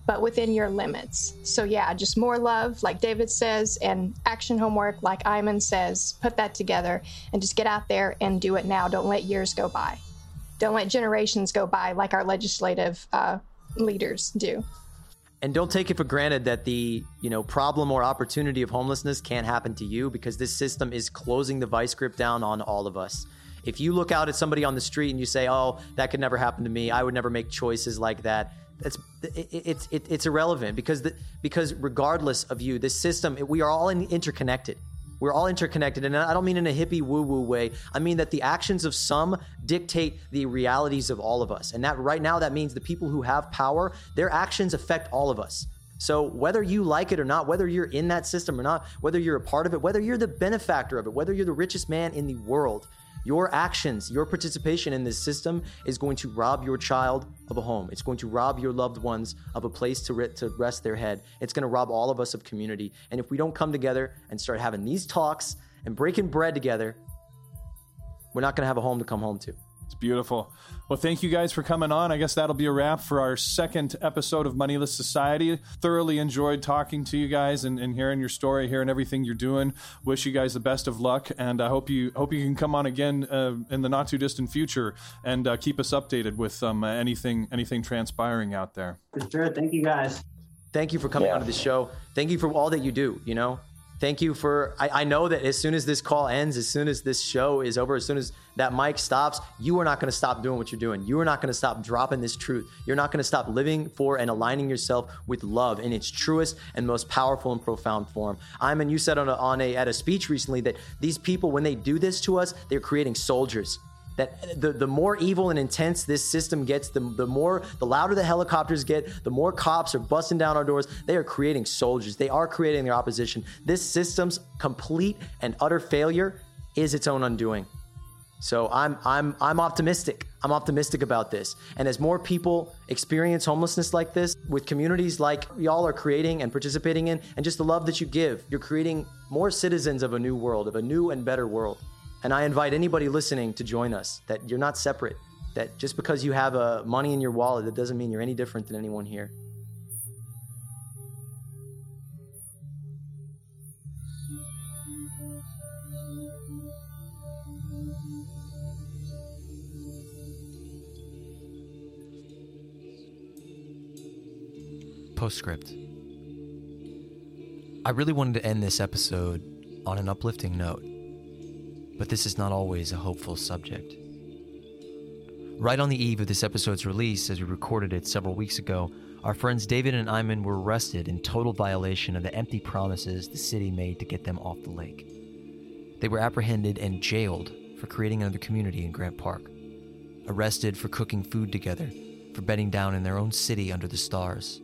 but within your limits. So, yeah, just more love, like David says, and action homework, like Ayman says. Put that together and just get out there and do it now. Don't let years go by. Don't let generations go by like our legislative uh, leaders do. And don't take it for granted that the you know problem or opportunity of homelessness can't happen to you because this system is closing the vice grip down on all of us. If you look out at somebody on the street and you say, "Oh, that could never happen to me. I would never make choices like that," it's it's it, it's irrelevant because the, because regardless of you, this system we are all in, interconnected. We're all interconnected, and I don't mean in a hippie woo woo way. I mean that the actions of some dictate the realities of all of us, and that right now that means the people who have power, their actions affect all of us. So whether you like it or not, whether you're in that system or not, whether you're a part of it, whether you're the benefactor of it, whether you're the richest man in the world, your actions, your participation in this system is going to rob your child of a home. It's going to rob your loved ones of a place to, re- to rest their head. It's going to rob all of us of community. And if we don't come together and start having these talks and breaking bread together, we're not going to have a home to come home to. It's beautiful. Well, thank you guys for coming on. I guess that'll be a wrap for our second episode of Moneyless Society. Thoroughly enjoyed talking to you guys and, and hearing your story, hearing everything you're doing. Wish you guys the best of luck, and I hope you hope you can come on again uh, in the not too distant future and uh, keep us updated with um, anything anything transpiring out there. For sure. Thank you guys. Thank you for coming yeah. onto the show. Thank you for all that you do. You know, thank you for I, I, know that as soon as this call ends as soon as this show is over as soon as that mic stops you are not going to stop doing what you're doing. You are not going to stop dropping this truth. You're not going to stop living for and aligning yourself with love in its truest and most powerful and profound form. I'm and you said on a, on a at a speech recently that these people when they do this to us they're creating soldiers that the, the more evil and intense this system gets, the, the more, the louder the helicopters get, the more cops are busting down our doors. They are creating soldiers. They are creating their opposition. This system's complete and utter failure is its own undoing. So I'm, I'm, I'm optimistic. I'm optimistic about this. And as more people experience homelessness like this, with communities like y'all are creating and participating in, and just the love that you give, you're creating more citizens of a new world, of a new and better world. And I invite anybody listening to join us that you're not separate, that just because you have a money in your wallet, that doesn't mean you're any different than anyone here. Postscript. I really wanted to end this episode on an uplifting note, but this is not always a hopeful subject. Right on the eve of this episode's release, as we recorded it several weeks ago, our friends David and Ayman were arrested in total violation of the empty promises the city made to get them off the lake. They were apprehended and jailed for creating another community in Grant Park, arrested for cooking food together, for bedding down in their own city under the stars,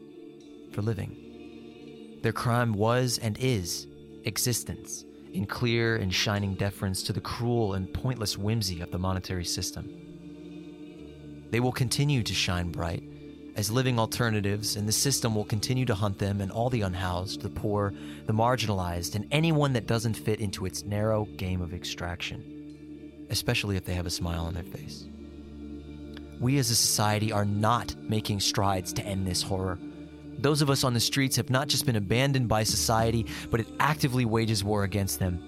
for living. Their crime was and is existence, in clear and shining deference to the cruel and pointless whimsy of the monetary system. They will continue to shine bright as living alternatives, and the system will continue to hunt them and all the unhoused, the poor, the marginalized, and anyone that doesn't fit into its narrow game of extraction, especially if they have a smile on their face. We as a society are not making strides to end this horror. Those of us on the streets have not just been abandoned by society, but it actively wages war against them.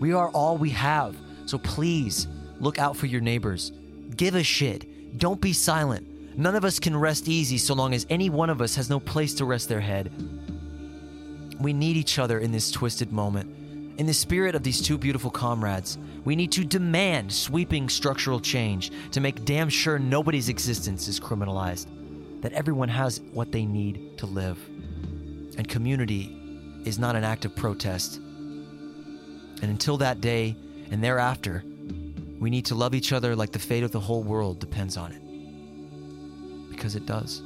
We are all we have, so please look out for your neighbors. Give a shit. Don't be silent. None of us can rest easy so long as any one of us has no place to rest their head. We need each other in this twisted moment. In the spirit of these two beautiful comrades, we need to demand sweeping structural change to make damn sure nobody's existence is criminalized, that everyone has what they need to live. And community is not an act of protest. And until that day and thereafter, we need to love each other like the fate of the whole world depends on it because it does.